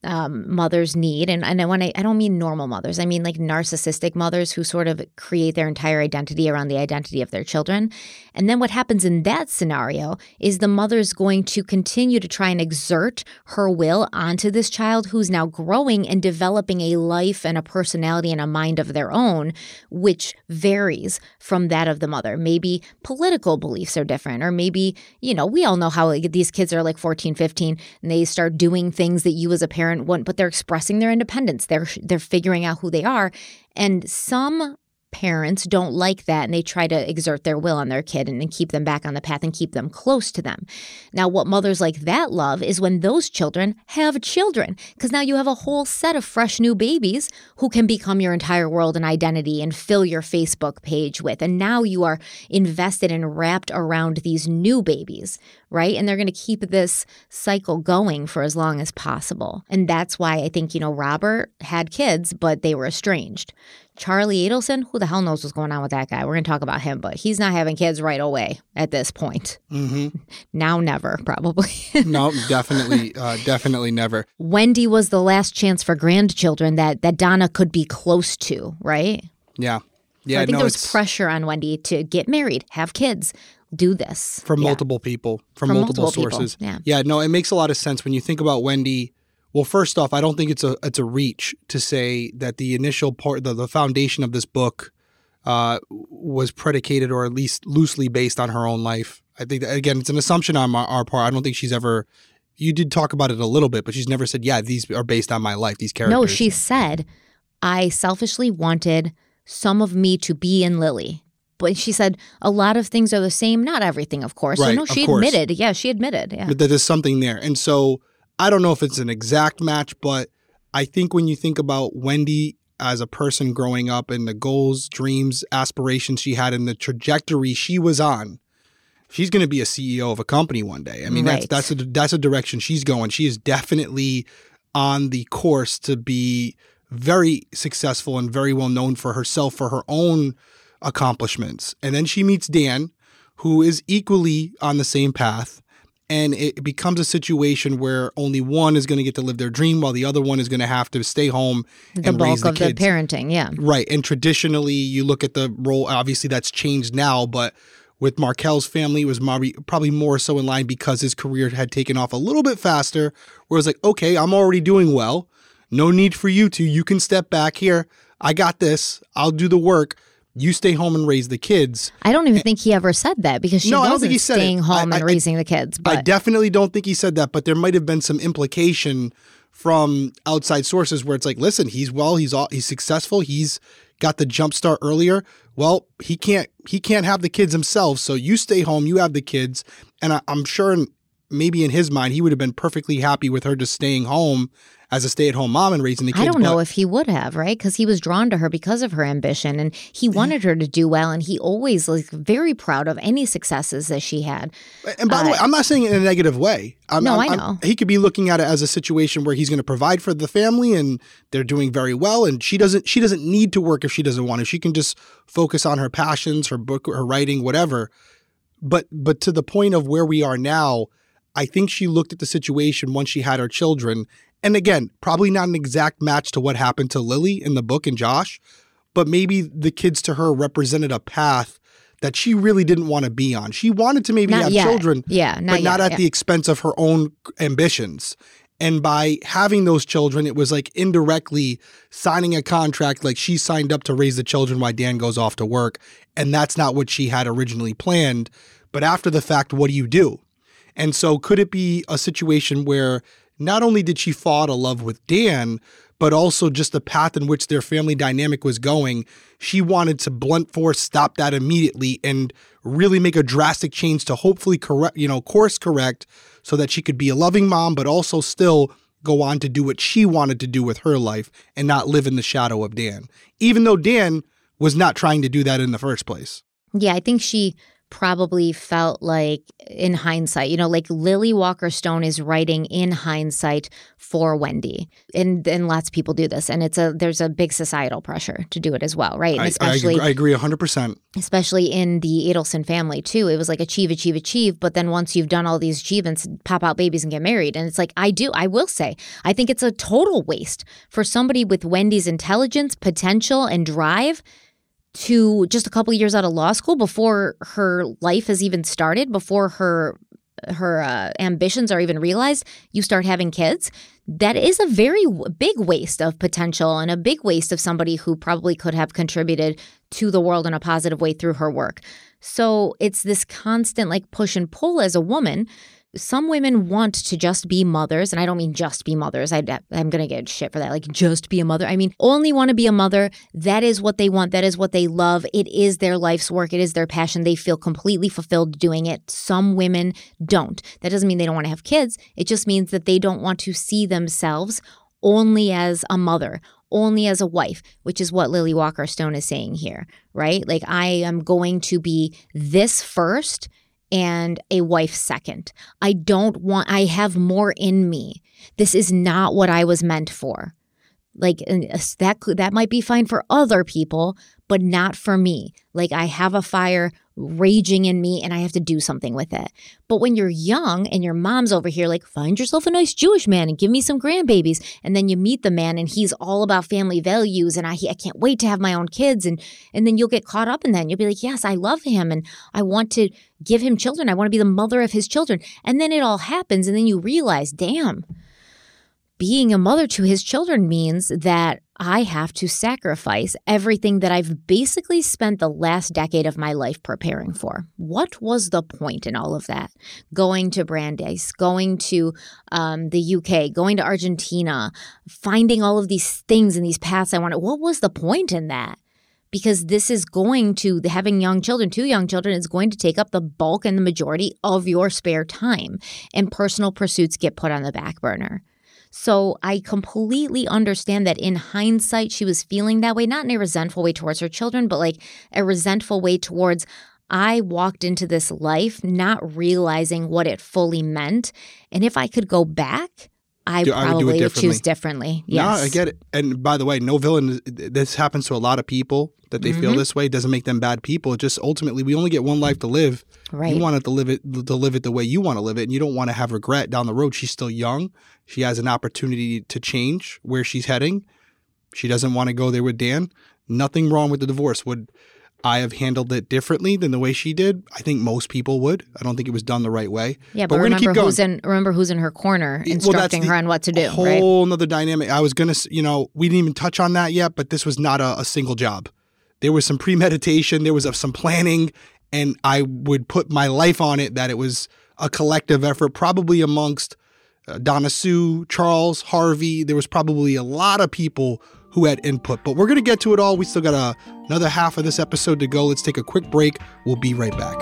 um, mothers need. And, and when I, I don't mean normal mothers, I mean like narcissistic mothers who sort of create their entire identity around the identity of their children. And then what happens in that scenario is the mother's going to continue to try and exert her will onto this child who's now growing and developing a life and a personality and a mind of their own, which varies from that of the mother. Maybe political beliefs are different, or maybe, you know, we all know how these kids are like 14, 15, and they start doing things that you as a parent wouldn't, but they're expressing their independence. They're they're figuring out who they are. And some parents don't like that and they try to exert their will on their kid and, and, keep them back on the path and keep them close to them. Now, what mothers like that love is when those children have children, because now you have a whole set of fresh new babies who can become your entire world and identity and fill your Facebook page with. And now you are invested and wrapped around these new babies, right? And they're going to keep this cycle going for as long as possible. And that's why I think, you know, Robert had kids, but they were estranged. Charlie Adelson, who the hell knows what's going on with that guy? We're going to talk about him, but he's not having kids right away at this point. Mm-hmm. Now, never, probably. no, definitely, uh, definitely never. Wendy was the last chance for grandchildren that that Donna could be close to, right? Yeah, yeah. So I think no, there was pressure on Wendy to get married, have kids, do this from yeah. multiple people, from, from multiple, multiple, sources. Yeah. yeah, no, it makes a lot of sense when you think about Wendy well, first off, I don't think it's a it's a reach to say that the initial part, the, the foundation of this book, uh, was predicated or at least loosely based on her own life. I think that, again, it's an assumption on my, our part. I don't think she's ever. You did talk about it a little bit, but she's never said, "Yeah, these are based on my life." These characters. No, she said, I selfishly wanted some of me to be in Lily. But she said a lot of things are the same, not everything, of course. Right, so no, she admitted. Yeah, she admitted. Yeah. but that there's something there. And so I don't know if it's an exact match, but I think when you think about Wendy as a person growing up and the goals, dreams, aspirations she had and the trajectory she was on, she's going to be a CEO of a company one day. I mean, Right. that's that's a that's a direction she's going. She is definitely on the course to be very successful and very well known for herself for her own accomplishments. And then she meets Dan, who is equally on the same path. And it becomes a situation where only one is going to get to live their dream while the other one is going to have to stay home the and raise bulk the of the kids. parenting. Yeah. Right. And traditionally, you look at the role, obviously, that's changed now, but with Markel's family, it was probably more so in line because his career had taken off a little bit faster. Where it's like, okay, I'm already doing well. No need for you to. You can step back here. I got this. I'll do the work. You stay home and raise the kids. I don't even think he ever said that because she No, I don't think he said it. staying home I- and I- raising the kids. I definitely don't think he said that, but there might have been some implication from outside sources where it's like, listen, he's well, he's all, he's successful, he's got the jump start earlier. Well, he can't he can't have the kids himself, so you stay home, you have the kids, and I, I'm sure in, maybe in his mind he would have been perfectly happy with her just staying home as a stay at home mom and raising the kids. I don't know if he would have, right? Because he was drawn to her because of her ambition and he wanted her to do well. And he always was very proud of any successes that she had. And by the Uh, way, I'm not saying it in a negative way. I'm, No, I'm- I I'm- know. he could be looking at it as a situation where he's going to provide for the family, and they're doing very well. And she doesn't. She doesn't need to work if she doesn't want to. She can just focus on her passions, her book, her writing, whatever. But but to the point of where we are now, I think she looked at the situation once she had her children. And again, probably not an exact match to what happened to Lily in the book and Josh, but maybe the kids to her represented a path that she really didn't want to be on. She wanted to maybe Not have yet. children, Yeah, not but not at yeah. the expense of her own ambitions. And by having those children, it was like indirectly signing a contract like she signed up to raise the children while Dan goes off to work. And that's not what she had originally planned. But after the fact, what do you do? And so could it be a situation where not only did she fall out of love with Dan, but also just the path in which their family dynamic was going, she wanted to blunt force stop that immediately and really make a drastic change to hopefully correct, you know, course correct so that she could be a loving mom, but also still go on to do what she wanted to do with her life and not live in the shadow of Dan, even though Dan was not trying to do that in the first place. Yeah, I think she probably felt like in hindsight, you know, like Lily Walker Stone is writing in hindsight for Wendy. And and lots of people do this. And it's a there's a big societal pressure to do it as well, right? And I, I, especially agree, I agree 100%. especially in the Adelson family too. It was like achieve, achieve, achieve. But then once you've done all these achievements, pop out babies and get married. And it's like, I do, I will say, I think it's a total waste for somebody with Wendy's intelligence, potential, and drive to just a couple years out of law school before her life has even started, before her her uh, ambitions are even realized, you start having kids. That is a very w- big waste of potential and a big waste of somebody who probably could have contributed to the world in a positive way through her work. So it's this constant like push and pull as a woman. Some women want to just be mothers, and I don't mean just be mothers. I, I'm going to get shit for that. Like, just be a mother. I mean, only want to be a mother. That is what they want. That is what they love. It is their life's work. It is their passion. They feel completely fulfilled doing it. Some women don't. That doesn't mean they don't want to have kids. It just means that they don't want to see themselves only as a mother, only as a wife, which is what Lily Walker Stone is saying here, right? Like, I am going to be this first and a wife second. I don't want, I have more in me. This is not what I was meant for. Like uh, that could- that might be fine for other people, but not for me. Like I have a fire raging in me and I have to do something with it. But when you're young and your mom's over here like find yourself a nice Jewish man and give me some grandbabies and then you meet the man and he's all about family values and I I can't wait to have my own kids and and then you'll get caught up in that and you'll be like, "Yes, I love him and I want to give him children. I want to be the mother of his children." And then it all happens and then you realize, "Damn, being a mother to his children means that I have to sacrifice everything that I've basically spent the last decade of my life preparing for. What was the point in all of that? Going to Brandeis, going to um, the UK, going to Argentina, finding all of these things and these paths I wanted. What was the point in that? Because this is going to, having young children, two young children, is going to take up the bulk and the majority of your spare time. And personal pursuits get put on the back burner. So I completely understand that in hindsight, she was feeling that way, not in a resentful way towards her children, but like a resentful way towards. I walked into this life not realizing what it fully meant. And if I could go back, I Do- I would do it probably would, choose differently. Yes. No, I get it. And by the way, no villain. This happens to a lot of people that they feel Mhm. this way. It doesn't make them bad people. It just ultimately, we only get one life to live. Right. You want it to live it to live it the way you want to live it, and you don't want to have regret down the road. She's still young. She has an opportunity to change where she's heading. She doesn't want to go there with Dan. Nothing wrong with the divorce. Would I have handled it differently than the way she did? I think most people would. I don't think it was done the right way. yeah, but but, remember going. who's in remember who's in her corner instructing the her on what to do, right? whole nother dynamic. I was gonna, you know, we didn't even touch on that yet, but this was not a, a single job. There was some premeditation. There was some planning, and I would put my life on it that it was a collective effort, probably amongst uh, Donna Sue, Charles, Harvey. There was probably a lot of people who had input, but we're gonna get to it all. We still got a, another half of this episode to go. Let's take a quick break. We'll be right back.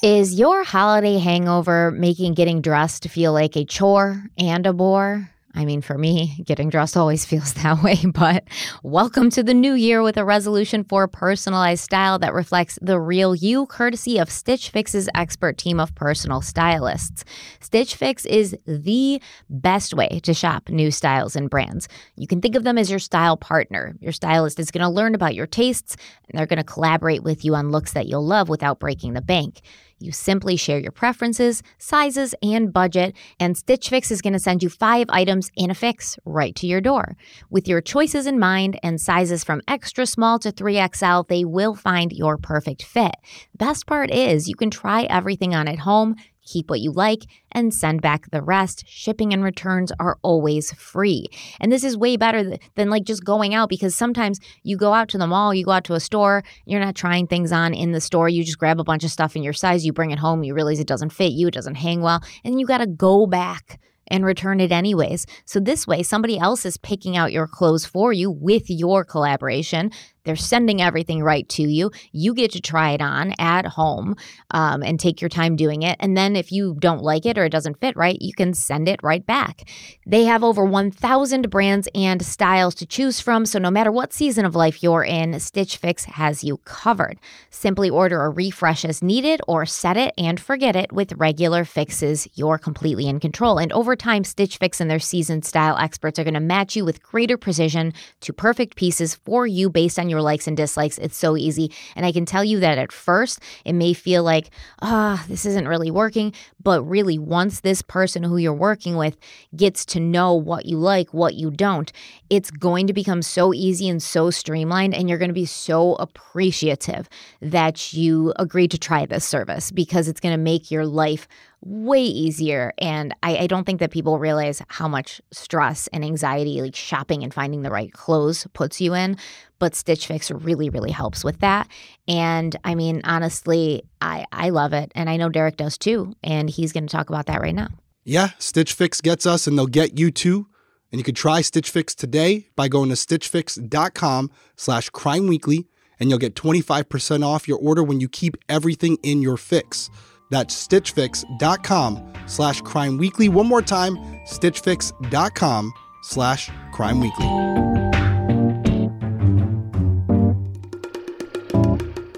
Is your holiday hangover making getting dressed feel like a chore and a bore? I mean, for me, getting dressed always feels that way, but welcome to the new year with a resolution for personalized style that reflects the real you, courtesy of Stitch Fix's expert team of personal stylists. Stitch Fix is the best way to shop new styles and brands. You can think of them as your style partner. Your stylist is going to learn about your tastes, and they're going to collaborate with you on looks that you'll love without breaking the bank. You simply share your preferences, sizes, and budget, and Stitch Fix is going to send you five items in a fix right to your door. With your choices in mind and sizes from extra small to 3XL, they will find your perfect fit. The best part is you can try everything on at home, keep what you like, and send back the rest. Shipping and returns are always free. And this is way better th- than like just going out because sometimes you go out to the mall, you go out to a store, you're not trying things on in the store. You just grab a bunch of stuff in your size, you bring it home, you realize it doesn't fit you, it doesn't hang well, and you got to go back and return it anyways. So this way, somebody else is picking out your clothes for you with your collaboration. They're sending everything right to you. You get to try it on at home um, and take your time doing it. And then if you don't like it or it doesn't fit right, you can send it right back. They have over 1,000 brands and styles to choose from. So no matter what season of life you're in, Stitch Fix has you covered. Simply order a refresh as needed or set it and forget it with regular fixes. You're completely in control. And over time, Stitch Fix and their seasoned style experts are going to match you with greater precision to perfect pieces for you based on your likes and dislikes. It's so easy. And I can tell you that at first, it may feel like, ah, this isn't really working. But really, once this person who you're working with gets to know what you like, what you don't, it's going to become so easy and so streamlined. And you're going to be so appreciative that you agreed to try this service because it's going to make your life way easier. And I, I don't think that people realize how much stress and anxiety, like shopping and finding the right clothes, puts you in. But Stitch Fix really, really helps with that. And I mean, honestly, I, I love it. And I know Derek does too. And he's going to talk about that right now. Yeah, Stitch Fix gets us and they'll get you too. And you can try Stitch Fix today by going to stitchfix.com slash crime weekly and you'll get 25% off your order when you keep everything in your fix. That's stitchfix.com slash crime weekly. One more time, stitchfix.com slash crime weekly.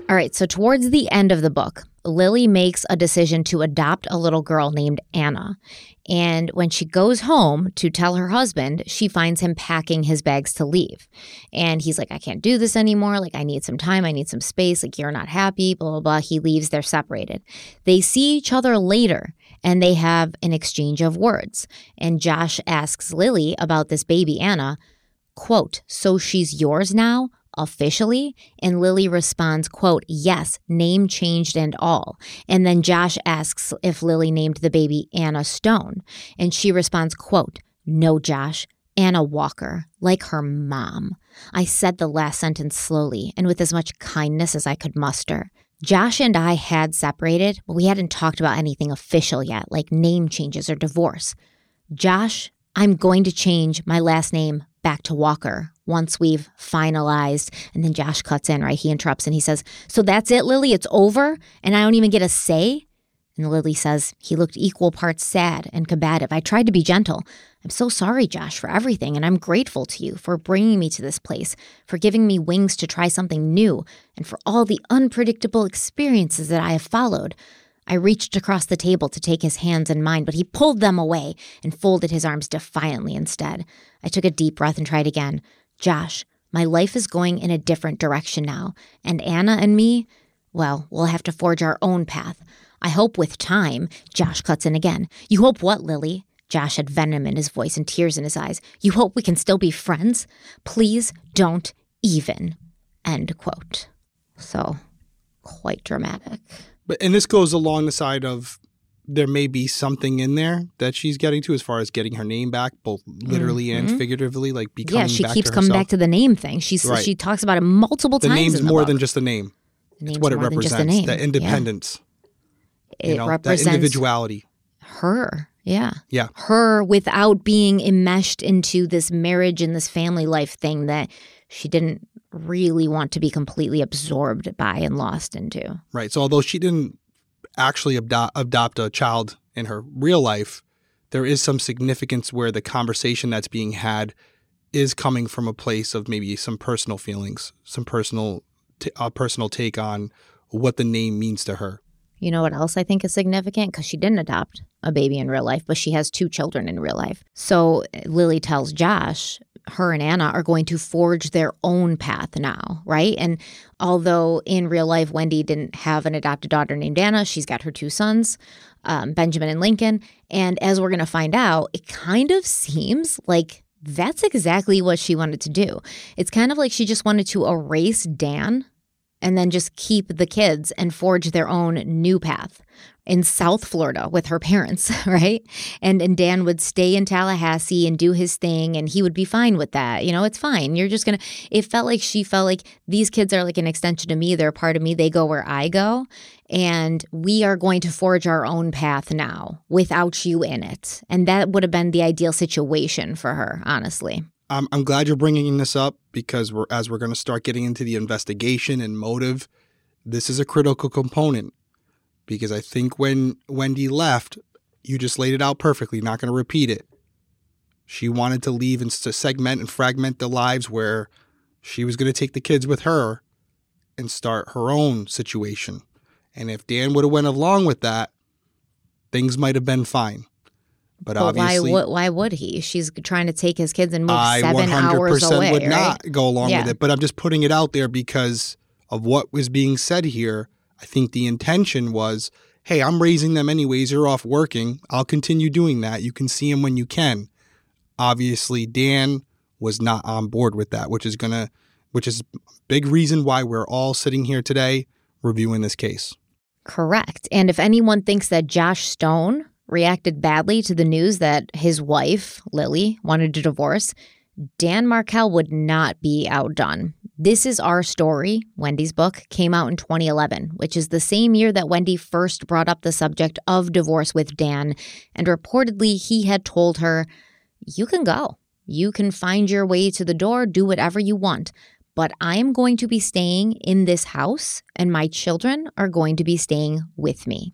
All right, so towards the end of the book, Lily makes a decision to adopt a little girl named Anna. And when she goes home to tell her husband, she finds him packing his bags to leave. And he's like, I can't do this anymore. Like, I need some time. I need some space. Like, you're not happy, blah, blah, blah. He leaves. They're separated. They see each other later and they have an exchange of words. And Josh asks Lily about this baby Anna. Quote, So she's yours now? Officially? And Lily responds, quote, yes, name changed and all. And then Josh asks if Lily named the baby Anna Stone. And she responds, quote, no, Josh, Anna Walker, like her mom. I said the last sentence slowly and with as much kindness as I could muster. Josh and I had separated, but we hadn't talked about anything official yet, like name changes or divorce. Josh, I'm going to change my last name back to Walker once we've finalized. And then Josh cuts in, right? He interrupts and he says, So that's it, Lily? It's over? And I don't even get a say? And Lily says, He looked equal parts sad and combative. I tried to be gentle. I'm so sorry, Josh, for everything, and I'm grateful to you for bringing me to this place, for giving me wings to try something new, and for all the unpredictable experiences that I have followed. I reached across the table to take his hands in mine, but he pulled them away and folded his arms defiantly instead. I took a deep breath and tried again. Josh, my life is going in a different direction now, and Anna and me, well, we'll have to forge our own path. I hope with time, Josh cuts in again. You hope what, Lily? Josh had venom in his voice and tears in his eyes. You hope we can still be friends? Please don't even. End quote. So, quite dramatic. But and this goes along the side of there may be something in there that she's getting to as far as getting her name back, both literally Mhm. and figuratively, like becoming Yeah, she keeps coming back to the name thing. She's Right. she talks about it multiple times. the times. name's the more book. than just a name. The It's what it more than just a represents. name. That Yeah. independence. It know, that represents individuality. her. Yeah. Yeah. Her without being enmeshed into this marriage and this family life thing that she didn't really want to be completely absorbed by and lost into. Right. So although she didn't actually adopt, adopt a child in her real life, there is some significance where the conversation that's being had is coming from a place of maybe some personal feelings, some personal t- a personal take on what the name means to her. You know what else I think is significant? Because she didn't adopt a baby in real life, but she has two children in real life. So eh, Lily tells Josh, her and Anna are going to forge their own path now, right? And although in real life, Wendy didn't have an adopted daughter named Anna, she's got her two sons, um, Benjamin and Lincoln. And as we're going to find out, it kind of seems like that's exactly what she wanted to do. It's kind of like she just wanted to erase Dan and then just keep the kids and forge their own new path in South Florida with her parents, right? And and Dan would stay in Tallahassee and do his thing and he would be fine with that. You know, it's fine. You're just going to it felt like she felt like these kids are like an extension of me. They're a part of me. They go where I go and we are going to forge our own path now without you in it. And that would have been the ideal situation for her, honestly. I'm, I'm glad you're bringing this up because we're as we're going to start getting into the investigation and motive, this is a critical component because I think when Wendy left, you just laid it out perfectly. Not going to repeat it. She wanted to leave and to segment and fragment the lives where she was going to take the kids with her and start her own situation. And if Dan would have went along with that, things might have been fine. But, But why obviously, would why would he? She's trying to take his kids and move I seven 100% hours away. would right? not go along Yeah. with it. But I'm just putting it out there because of what was being said here. I think the intention was, hey, I'm raising them anyways. You're off working. I'll continue doing that. You can see them when you can. Obviously, Dan was not on board with that, which is gonna, which is big reason why we're all sitting here today reviewing this case. Correct. And if anyone thinks that Josh Stone reacted badly to the news that his wife, Lily, wanted a divorce, Dan Markel would not be outdone. This is Our Story, Wendy's book, came out in 2011, which is the same year that Wendy first brought up the subject of divorce with Dan. And reportedly, he had told her, You can go. You can find your way to the door, do whatever you want. But I am going to be staying in this house, and my children are going to be staying with me.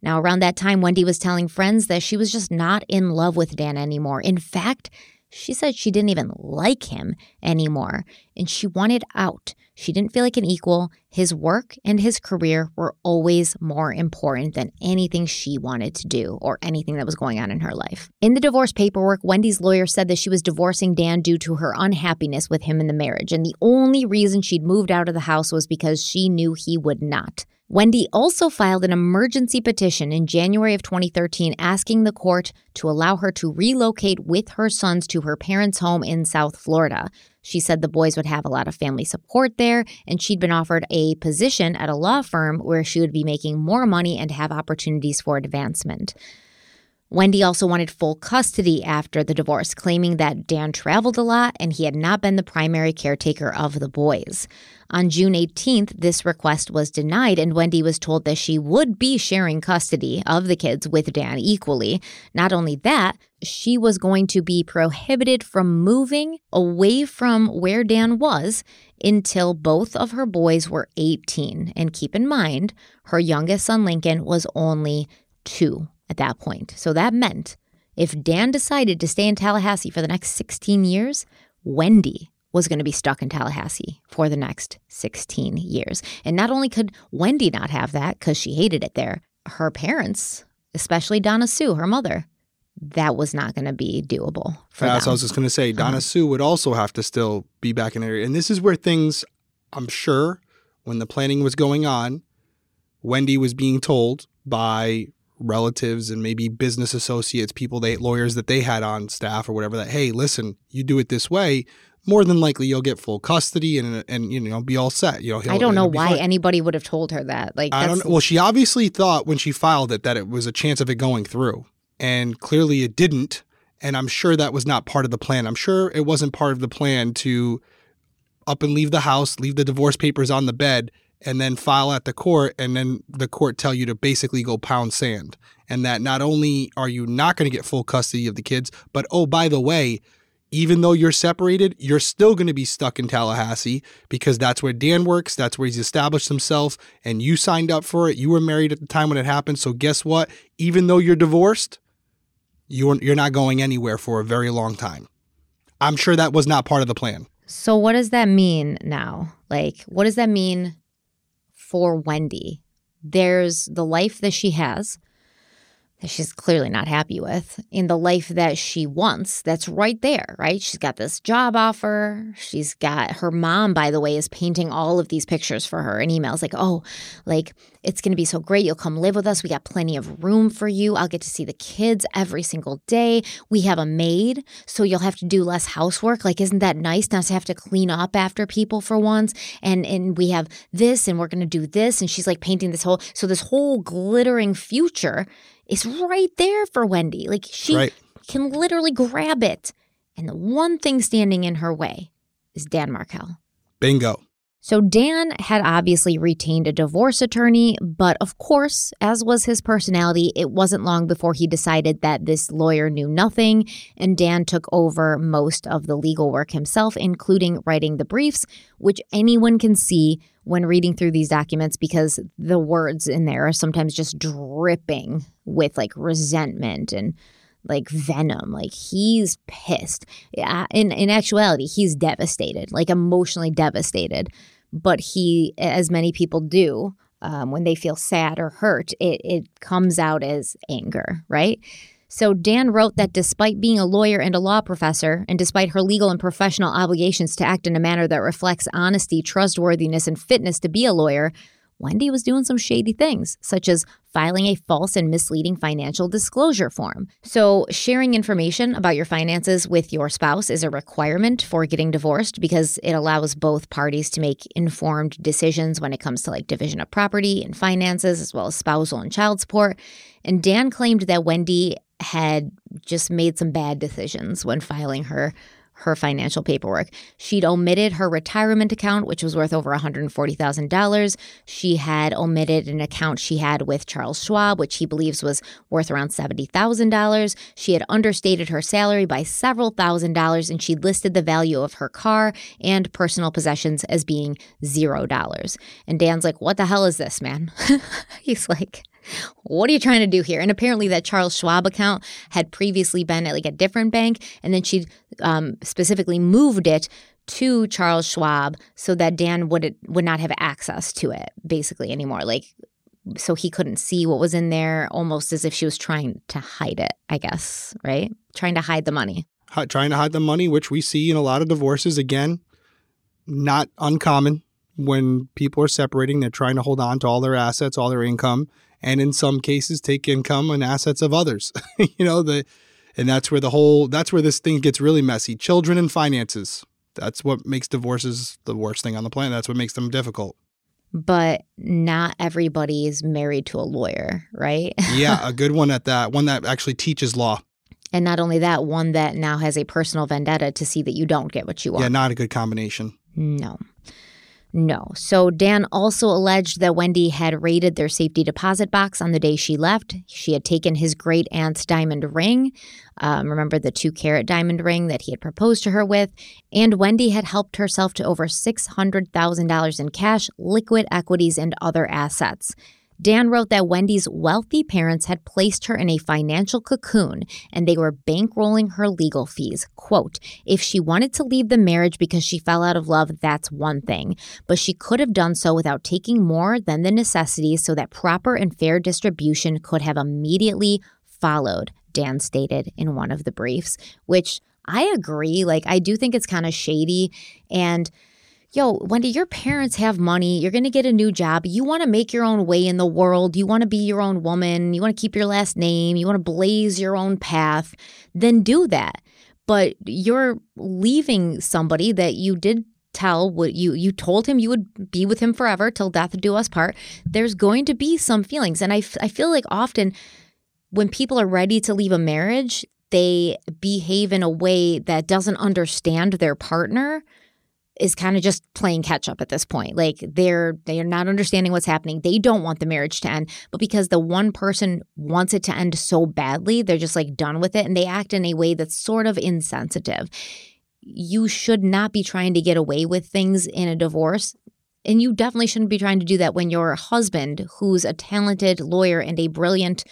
Now, around that time, Wendy was telling friends that she was just not in love with Dan anymore. In fact, she said she didn't even like him anymore and she wanted out. She didn't feel like an equal. His work and his career were always more important than anything she wanted to do or anything that was going on in her life. In the divorce paperwork, Wendy's lawyer said that she was divorcing Dan due to her unhappiness with him in the marriage. And the only reason she'd moved out of the house was because she knew he would not. Wendy also filed an emergency petition in January of 2013 asking the court to allow her to relocate with her sons to her parents' home in South Florida. She said the boys would have a lot of family support there, and she'd been offered a position at a law firm where she would be making more money and have opportunities for advancement. Wendy also wanted full custody after the divorce, claiming that Dan traveled a lot and he had not been the primary caretaker of the boys. On June 18th, this request was denied, and Wendy was told that she would be sharing custody of the kids with Dan equally. Not only that, she was going to be prohibited from moving away from where Dan was until both of her boys were 18. And keep in mind, her youngest son, Lincoln, was only two at that point. So that meant if Dan decided to stay in Tallahassee for the next 16 years, Wendy was going to be stuck in Tallahassee for the next 16 years. And not only could Wendy not have that because she hated it there, her parents, especially Donna Sue, her mother, that was not going to be doable for That's them. I was just going to say. Donna Uh-huh. Sue would also have to still be back in the area. And this is where things, I'm sure, when the planning was going on, Wendy was being told by relatives and maybe business associates, people they lawyers that they had on staff or whatever that hey, listen, you do it this way, more than likely you'll get full custody and and you know be all set. You know, I don't know why fine. anybody would have told her that. Like, I don't know. Well, she obviously thought when she filed it that it was a chance of it going through, and clearly it didn't. And I'm sure that was not part of the plan. I'm sure it wasn't part of the plan to up and leave the house, leave the divorce papers on the bed, and then file at the court, and then the court tell you to basically go pound sand. And that not only are you not going to get full custody of the kids, but oh, by the way, even though you're separated, you're still going to be stuck in Tallahassee because that's where Dan works. That's where he's established himself, and you signed up for it. You were married at the time when it happened. So guess what? Even though you're divorced, you're you're not going anywhere for a very long time. I'm sure that was not part of the plan. So what does that mean now? Like, what does that mean for Wendy? There's the life that she has that she's clearly not happy with in the life that she wants that's right there right? She's got this job offer. She's got her mom by the way is painting all of these pictures for her in emails like oh like it's going to be so great. You'll come live with us. We got plenty of room for you. I'll get to see the kids every single day. We have a maid so you'll have to do less housework. Like isn't that nice not to have to clean up after people for once? And and we have this and we're going to do this. And she's like painting this whole so this whole glittering future is right there for Wendy. Like she Right. can literally grab it. And the one thing standing in her way is Dan Markel. Bingo. So Dan had obviously retained a divorce attorney, but of course, as was his personality, it wasn't long before he decided that this lawyer knew nothing, and Dan took over most of the legal work himself, including writing the briefs, which anyone can see when reading through these documents because the words in there are sometimes just dripping with like resentment and like venom. Like he's pissed. In in actuality he's devastated like emotionally devastated. But he as many people do um, when they feel sad or hurt it, it comes out as anger right? So Dan wrote that despite being a lawyer and a law professor, and despite her legal and professional obligations to act in a manner that reflects honesty, trustworthiness, and fitness to be a lawyer, Wendy was doing some shady things, such as filing a false and misleading financial disclosure form. So, sharing information about your finances with your spouse is a requirement for getting divorced because it allows both parties to make informed decisions when it comes to like division of property and finances, as well as spousal and child support. And Dan claimed that Wendy had just made some bad decisions when filing her her financial paperwork. She'd omitted her retirement account, which was worth over $140,000. She had omitted an account she had with Charles Schwab, which he believes was worth around $70,000. She had understated her salary by several thousand dollars, and she'd listed the value of her car and personal possessions as being zero dollars. And Dan's like, What the hell is this, man? He's like, what are you trying to do here? And apparently, that Charles Schwab account had previously been at like a different bank, and then she um, specifically moved it to Charles Schwab so that Dan would would not have access to it basically anymore. Like, so he couldn't see what was in there, almost as if she was trying to hide it. I guess, right? Trying to hide the money. Hi- Trying to hide the money, which we see in a lot of divorces. Again, not uncommon. when people are separating, they're trying to hold on to all their assets, all their income, and in some cases take income and assets of others. you know, the and that's where the whole that's where this thing gets really messy. Children and finances. That's what makes divorces the worst thing on the planet. That's what makes them difficult. But not everybody is married to a lawyer, right? yeah, a good one at that. One that actually teaches law. And not only that, one that now has a personal vendetta to see that you don't get what you want. Yeah, not a good combination. No. No. So Dan also alleged that Wendy had raided their safety deposit box on the day she left. She had taken his great aunt's diamond ring. Um, remember the two carat diamond ring that he had proposed to her with? And Wendy had helped herself to over $600,000 in cash, liquid equities, and other assets. Dan wrote that Wendy's wealthy parents had placed her in a financial cocoon and they were bankrolling her legal fees. Quote, if she wanted to leave the marriage because she fell out of love, that's one thing, but she could have done so without taking more than the necessities so that proper and fair distribution could have immediately followed, Dan stated in one of the briefs, which I agree. Like, I do think it's kind of shady and yo, Wendy, your parents have money. You're going to get a new job. You want to make your own way in the world. You want to be your own woman. You want to keep your last name. You want to blaze your own path. Then do that. But you're leaving somebody that you did tell what you you told him you would be with him forever till death do us part there's going to be some feelings and I, f- I feel like often when people are ready to leave a marriage they behave in a way that doesn't understand their partner is kind of just playing catch up at this point. Like they're they're not understanding what's happening. They don't want the marriage to end, but because the one person wants it to end so badly, they're just like done with it and they act in a way that's sort of insensitive. You should not be trying to get away with things in a divorce. And you definitely shouldn't be trying to do that when your husband, who's a talented lawyer and a brilliant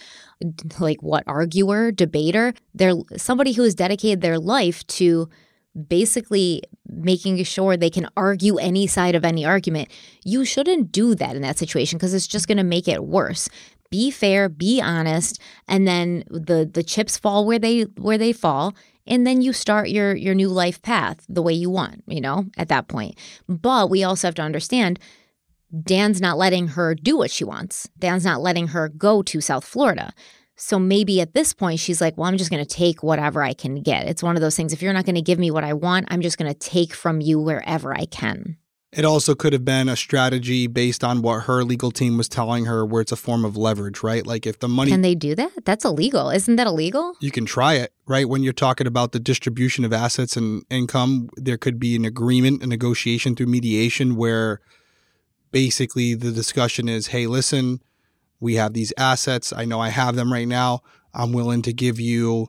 like what arguer, debater, they're somebody who has dedicated their life to basically making sure they can argue any side of any argument. You shouldn't do that in that situation because it's just going to make it worse. Be fair, be honest, and then the the chips fall where they where they fall and then you start your your new life path the way you want, you know, at that point. But we also have to understand Dan's not letting her do what she wants. Dan's not letting her go to South Florida. So maybe at this point, she's like, well, I'm just going to take whatever I can get. It's one of those things. If you're not going to give me what I want, I'm just going to take from you wherever I can. It also could have been a strategy based on what her legal team was telling her, where it's a form of leverage, right? Like if the money. Can they do that? That's illegal. Isn't that illegal? You can try it, right? When you're talking about the distribution of assets and income, there could be an agreement, a negotiation through mediation where basically the discussion is hey, listen, we have these assets. I know I have them right now. I'm willing to give you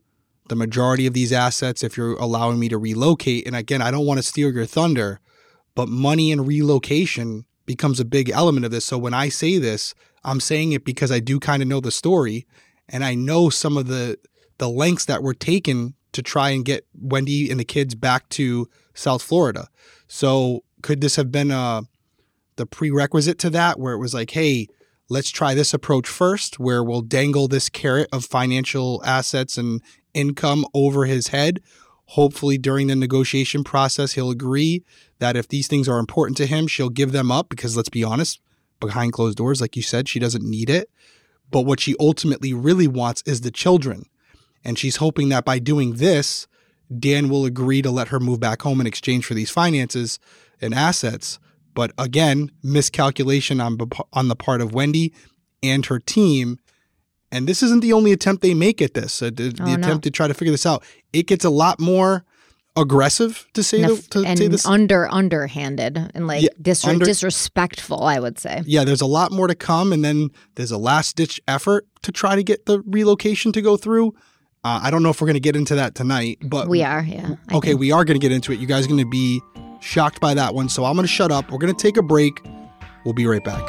the majority of these assets if you're allowing me to relocate. And again, I don't want to steal your thunder, but money and relocation becomes a big element of this. So when I say this, I'm saying it because I do kind of know the story and I know some of the the lengths that were taken to try and get Wendy and the kids back to South Florida. So could this have been a the prerequisite to that where it was like, hey, let's try this approach first, where we'll dangle this carrot of financial assets and income over his head. Hopefully, during the negotiation process, he'll agree that if these things are important to him, she'll give them up because let's be honest, behind closed doors, like you said, she doesn't need it. But what she ultimately really wants is the children. And she's hoping that by doing this, Dan will agree to let her move back home in exchange for these finances and assets. But again, miscalculation on on the part of Wendy and her team. And this isn't the only attempt they make at this. Uh, the, oh, attempt no. to try to figure this out. It gets a lot more aggressive to say the, to and say this under underhanded and like yeah, dis- under, disrespectful i would say yeah there's a lot more to come and then there's a last ditch effort to try to get the relocation to go through uh, i don't know if we're going to get into that tonight but we are yeah I okay think. we are going to get into it you guys are going to be shocked by that one. So I'm going to shut up. We're going to take a break. We'll be right back.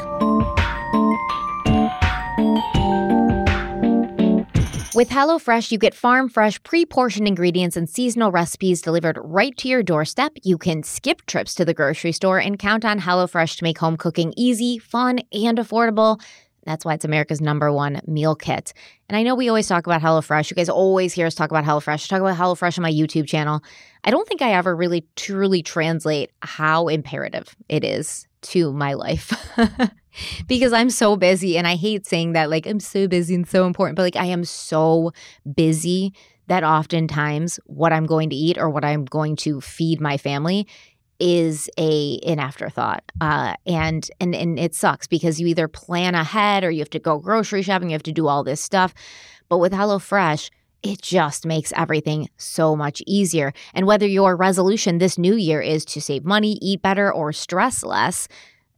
With HelloFresh, you get farm fresh, pre portioned ingredients and seasonal recipes delivered right to your doorstep. You can skip trips to the grocery store and count on HelloFresh to make home cooking easy, fun, and affordable. That's why it's America's number one meal kit. And I know we always talk about HelloFresh. You guys always hear us talk about HelloFresh. Talk about HelloFresh on my YouTube channel. I don't think I ever really truly translate how imperative it is to my life. because I'm so busy and I hate saying that like I'm so busy and so important, but like I am so busy that oftentimes what I'm going to eat or what I'm going to feed my family is a an afterthought uh, and and and it sucks because you either plan ahead or you have to go grocery shopping you have to do all this stuff. But with HelloFresh it just makes everything so much easier. And whether your resolution this new year is to save money eat better or stress less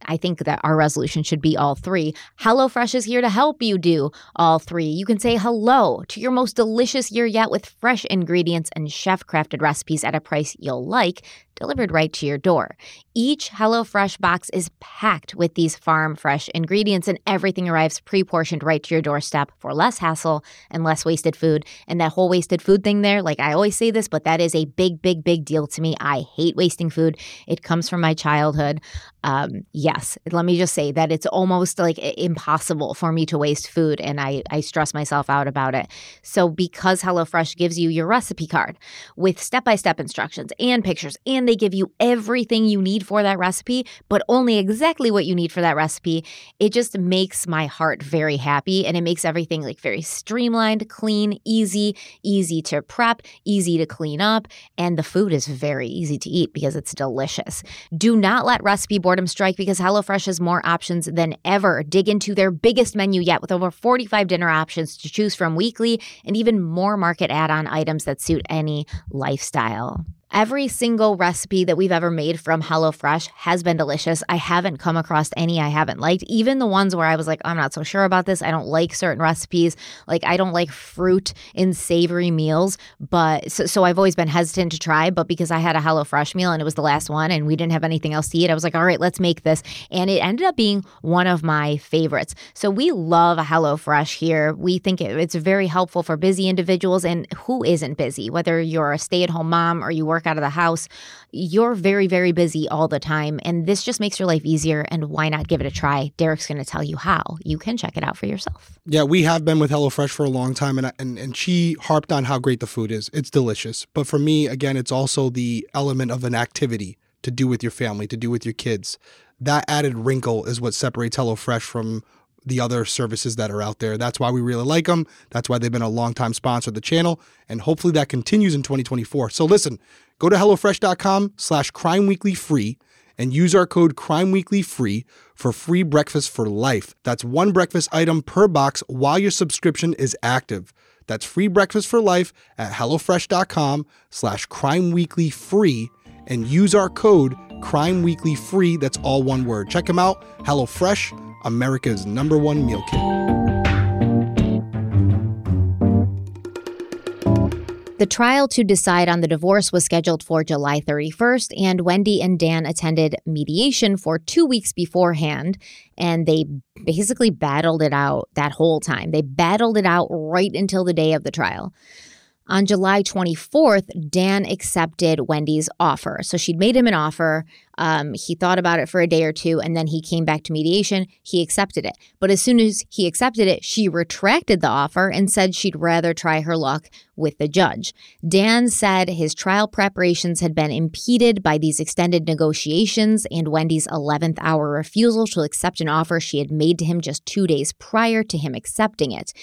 I think that our resolution should be all three. HelloFresh is here to help you do all three. You can say hello to your most delicious year yet with fresh ingredients and chef crafted recipes at a price you'll like delivered right to your door. Each HelloFresh box is packed with these farm fresh ingredients, and everything arrives pre portioned right to your doorstep for less hassle and less wasted food. And that whole wasted food thing there, like I always say this, but that is a big, big, big deal to me. I hate wasting food. It comes from my childhood. Um, yes, let me just say that it's almost like impossible for me to waste food, and I, I stress myself out about it. So, because HelloFresh gives you your recipe card with step by step instructions and pictures and they give you everything you need for that recipe, but only exactly what you need for that recipe. It just makes my heart very happy and it makes everything like very streamlined, clean, easy, easy to prep, easy to clean up, and the food is very easy to eat because it's delicious. Do not let recipe boredom strike because HelloFresh has more options than ever. Dig into their biggest menu yet with over 45 dinner options to choose from weekly and even more market add on items that suit any lifestyle. Every single recipe that we've ever made from HelloFresh has been delicious. I haven't come across any I haven't liked. Even the ones where I was like, I'm not so sure about this. I don't like certain recipes. Like, I don't like fruit in savory meals. But so, so I've always been hesitant to try. But because I had a HelloFresh meal and it was the last one and we didn't have anything else to eat, I was like, all right, let's make this. And it ended up being one of my favorites. So we love HelloFresh here. We think it, it's very helpful for busy individuals. And who isn't busy? Whether you're a stay at home mom or you work work out of the house, you're very, very busy all the time. And this just makes your life easier. And why not give it a try? Derek's going to tell you how. You can check it out for yourself. Yeah, we have been with HelloFresh for a long time, and, and, and she harped on how great the food is. It's delicious. But for me, again, it's also the element of an activity to do with your family, to do with your kids. That added wrinkle is what separates HelloFresh from the other services that are out there. That's why we really like them. That's why they've been a long-time sponsor of the channel. And hopefully that continues in 2024. So listen, go to HelloFresh.com slash Crime Weekly free and use our code Crime Weekly free for free breakfast for life. That's one breakfast item per box while your subscription is active. That's free breakfast for life at HelloFresh.com slash Crime Weekly free and use our code Crime Weekly free. That's all one word. Check them out. HelloFresh America's number one meal kit. The trial to decide on the divorce was scheduled for July 31st, and Wendy and Dan attended mediation for two weeks beforehand, and they basically battled it out that whole time. They battled it out right until the day of the trial. On July 24th, Dan accepted Wendy's offer. So she'd made him an offer. Um, he thought about it for a day or two and then he came back to mediation. He accepted it. But as soon as he accepted it, she retracted the offer and said she'd rather try her luck with the judge. Dan said his trial preparations had been impeded by these extended negotiations and Wendy's 11th hour refusal to accept an offer she had made to him just two days prior to him accepting it.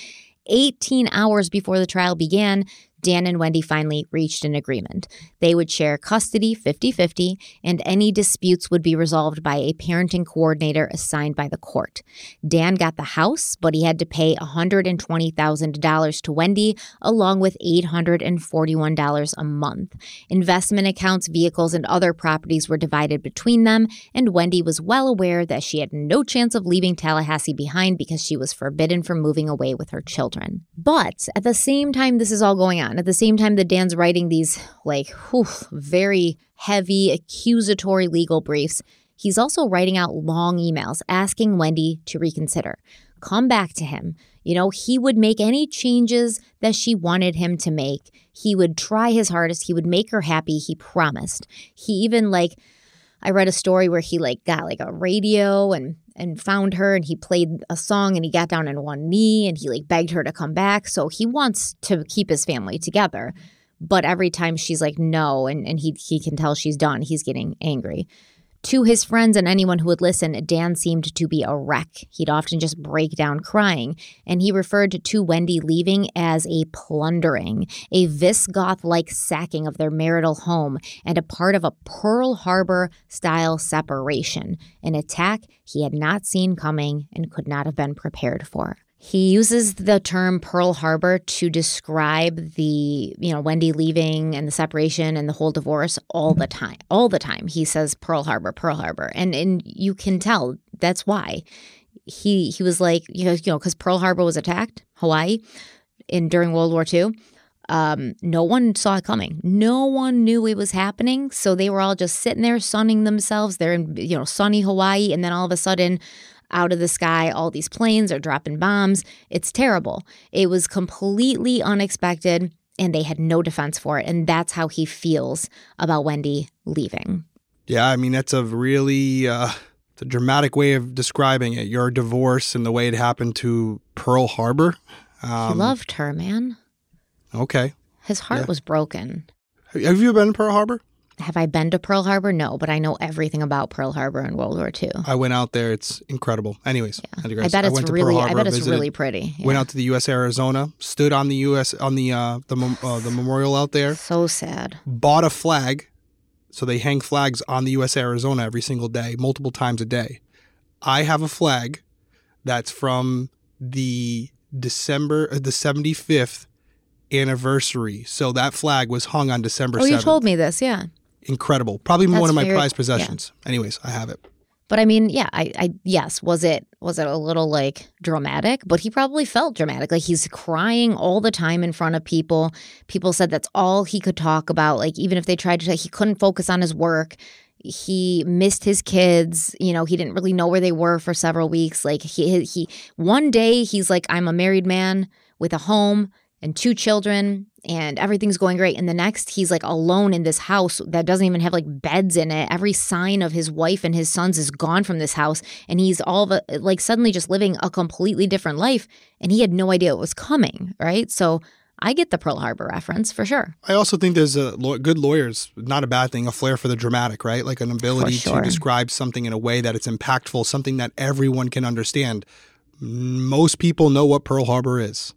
18 hours before the trial began, Dan and Wendy finally reached an agreement. They would share custody 50 50, and any disputes would be resolved by a parenting coordinator assigned by the court. Dan got the house, but he had to pay $120,000 to Wendy, along with $841 a month. Investment accounts, vehicles, and other properties were divided between them, and Wendy was well aware that she had no chance of leaving Tallahassee behind because she was forbidden from moving away with her children. But at the same time, this is all going on. At the same time that Dan's writing these, like, whew, very heavy, accusatory legal briefs, he's also writing out long emails asking Wendy to reconsider. Come back to him. You know, he would make any changes that she wanted him to make. He would try his hardest. He would make her happy. He promised. He even, like, I read a story where he, like, got like a radio and and found her and he played a song and he got down on one knee and he like begged her to come back. So he wants to keep his family together. But every time she's like no and, and he he can tell she's done, he's getting angry. To his friends and anyone who would listen, Dan seemed to be a wreck. He'd often just break down crying, and he referred to Wendy leaving as a plundering, a Visigoth like sacking of their marital home, and a part of a Pearl Harbor style separation, an attack he had not seen coming and could not have been prepared for. He uses the term Pearl Harbor to describe the, you know, Wendy leaving and the separation and the whole divorce all the time. All the time. He says Pearl Harbor, Pearl Harbor. And and you can tell that's why. He he was like, you know, you know, because Pearl Harbor was attacked, Hawaii, in during World War II. Um, no one saw it coming. No one knew it was happening. So they were all just sitting there sunning themselves. They're in, you know, sunny Hawaii. And then all of a sudden, out of the sky. All these planes are dropping bombs. It's terrible. It was completely unexpected, and they had no defense for it. And that's how he feels about Wendy leaving. Yeah, I mean, that's a really. Uh... It's a dramatic way of describing it. Your divorce and the way it happened to Pearl Harbor. Um, he loved her, man. Okay. His heart yeah. was broken. Have you been to Pearl Harbor? Have I been to Pearl Harbor? No, but I know everything about Pearl Harbor and World War II. I went out there. It's incredible. Anyways, yeah. I, I bet it's really. Harbor, I bet it's visited, really pretty. Yeah. Went out to the U.S. Arizona. Stood on the U.S. on the uh, the uh, the memorial out there. So sad. Bought a flag, so they hang flags on the U.S. Arizona every single day, multiple times a day. I have a flag that's from the December uh, the seventy fifth anniversary. So that flag was hung on December. Oh, 7th. you told me this, yeah incredible. Probably That's one of my very, prized possessions. Yeah. Anyways, I have it. But I mean, yeah, I, I yes, was it was it a little like dramatic? But he probably felt dramatic. Like he's crying all the time in front of people. People said that's all he could talk about. Like even if they tried to, he couldn't focus on his work. He missed his kids. You know, he didn't really know where they were for several weeks. Like he he one day he's like, I'm a married man with a home and two children and everything's going great and the next he's like alone in this house that doesn't even have like beds in it every sign of his wife and his sons is gone from this house and he's all the like suddenly just living a completely different life and he had no idea it was coming right so I get the Pearl Harbor reference for sure. I also think there's a good lawyers, not a bad thing, a flair for the dramatic, right? Like an ability sure. to describe something in a way that it's impactful, something that everyone can understand. Most people know what Pearl Harbor is.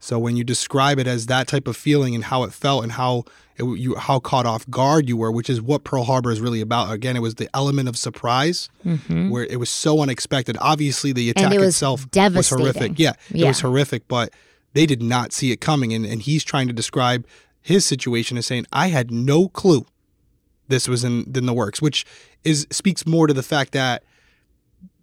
So when you describe it as that type of feeling and how it felt and how it, you how caught off guard you were, which is what Pearl Harbor is really about. Again, it was the element of surprise mm-hmm. where it was so unexpected. Obviously, the attack it itself was horrific. Yeah, yeah, it was horrific, but they did not see it coming. And, and he's trying to describe his situation as saying, "I had no clue this was in, in the works," which is speaks more to the fact that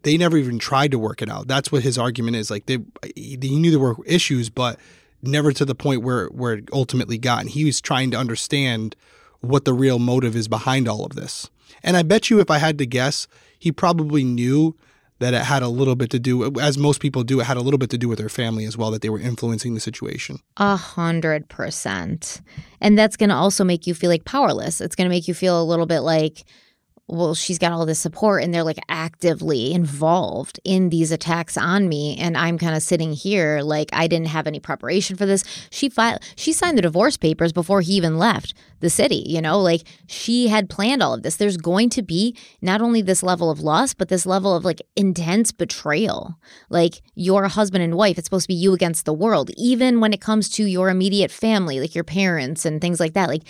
they never even tried to work it out. That's what his argument is. Like they, he knew there were issues, but never to the point where where it ultimately got. And he was trying to understand what the real motive is behind all of this. And I bet you, if I had to guess, he probably knew that it had a little bit to do, as most people do, it had a little bit to do with their family as well, that they were influencing the situation. A hundred percent. And that's going to also make you feel like powerless. It's going to make you feel a little bit like, well, she's got all this support and they're like actively involved in these attacks on me. And I'm kind of sitting here like I didn't have any preparation for this. She filed, she signed the divorce papers before he even left the city, you know, like she had planned all of this. There's going to be not only this level of loss, but this level of like intense betrayal. Like your husband and wife, it's supposed to be you against the world, even when it comes to your immediate family, like your parents and things like that. Like,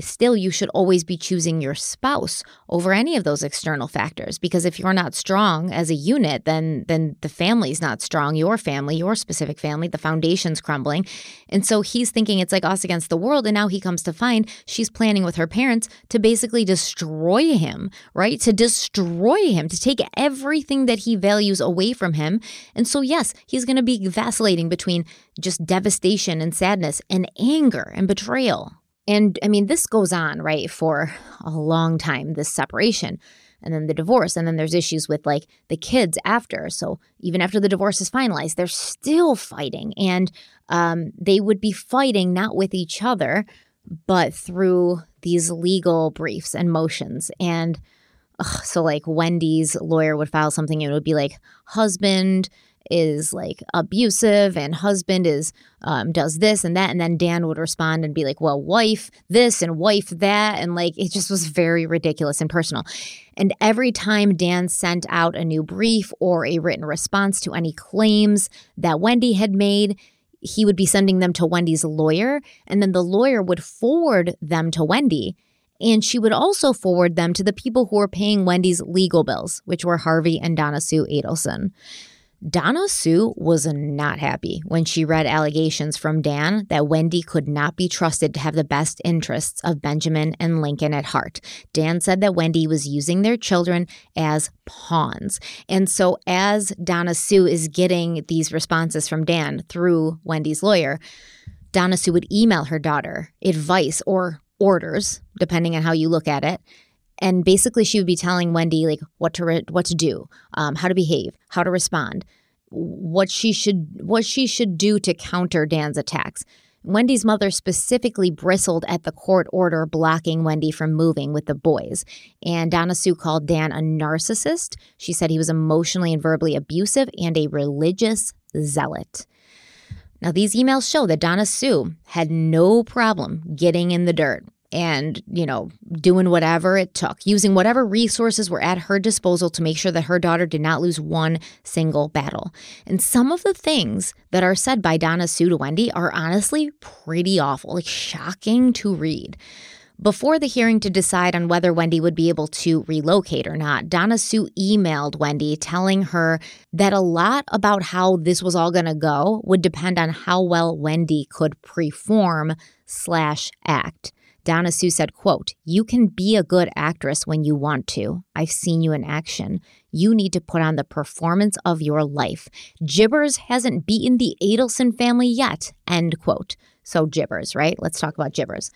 still you should always be choosing your spouse over any of those external factors because if you're not strong as a unit then then the family's not strong your family your specific family the foundation's crumbling. And so he's thinking it's like us against the world and now he comes to find she's planning with her parents to basically destroy him right? To destroy him to take everything that he values away from him. And so yes he's going to be vacillating between just devastation and sadness and anger and betrayal and I mean, this goes on, right, for a long time, this separation and then the divorce. And then there's issues with like the kids after. So even after the divorce is finalized, they're still fighting. And um, they would be fighting not with each other, but through these legal briefs and motions. And ugh, so, like, Wendy's lawyer would file something, and it would be like, husband is like abusive and husband is um, does this and that and then dan would respond and be like well wife this and wife that and like it just was very ridiculous and personal and every time dan sent out a new brief or a written response to any claims that wendy had made he would be sending them to wendy's lawyer and then the lawyer would forward them to wendy and she would also forward them to the people who were paying Wendy's legal bills, which were Harvey and Donna Sue Adelson. Donna Sue was not happy when she read allegations from Dan that Wendy could not be trusted to have the best interests of Benjamin and Lincoln at heart. Dan said that Wendy was using their children as pawns. And so, as Donna Sue is getting these responses from Dan through Wendy's lawyer, Donna Sue would email her daughter advice or orders, depending on how you look at it. And basically, she would be telling Wendy like what to re- what to do, um, how to behave, how to respond, what she should what she should do to counter Dan's attacks. Wendy's mother specifically bristled at the court order blocking Wendy from moving with the boys. And Donna Sue called Dan a narcissist. She said he was emotionally and verbally abusive and a religious zealot. Now, these emails show that Donna Sue had no problem getting in the dirt and, you know, doing whatever it took, using whatever resources were at her disposal to make sure that her daughter did not lose one single battle. And some of the things that are said by Donna Sue to Wendy are honestly pretty awful, like shocking to read. Before the hearing to decide on whether Wendy would be able to relocate or not, Donna Sue emailed Wendy telling her that a lot about how this was all going to go would depend on how well Wendy could perform slash act. Donna Sue said, quote, You can be a good actress when you want to. I've seen you in action. You need to put on the performance of your life. Jibbers hasn't beaten the Adelson family yet. End quote. So Jibbers, right? Let's talk about Jibbers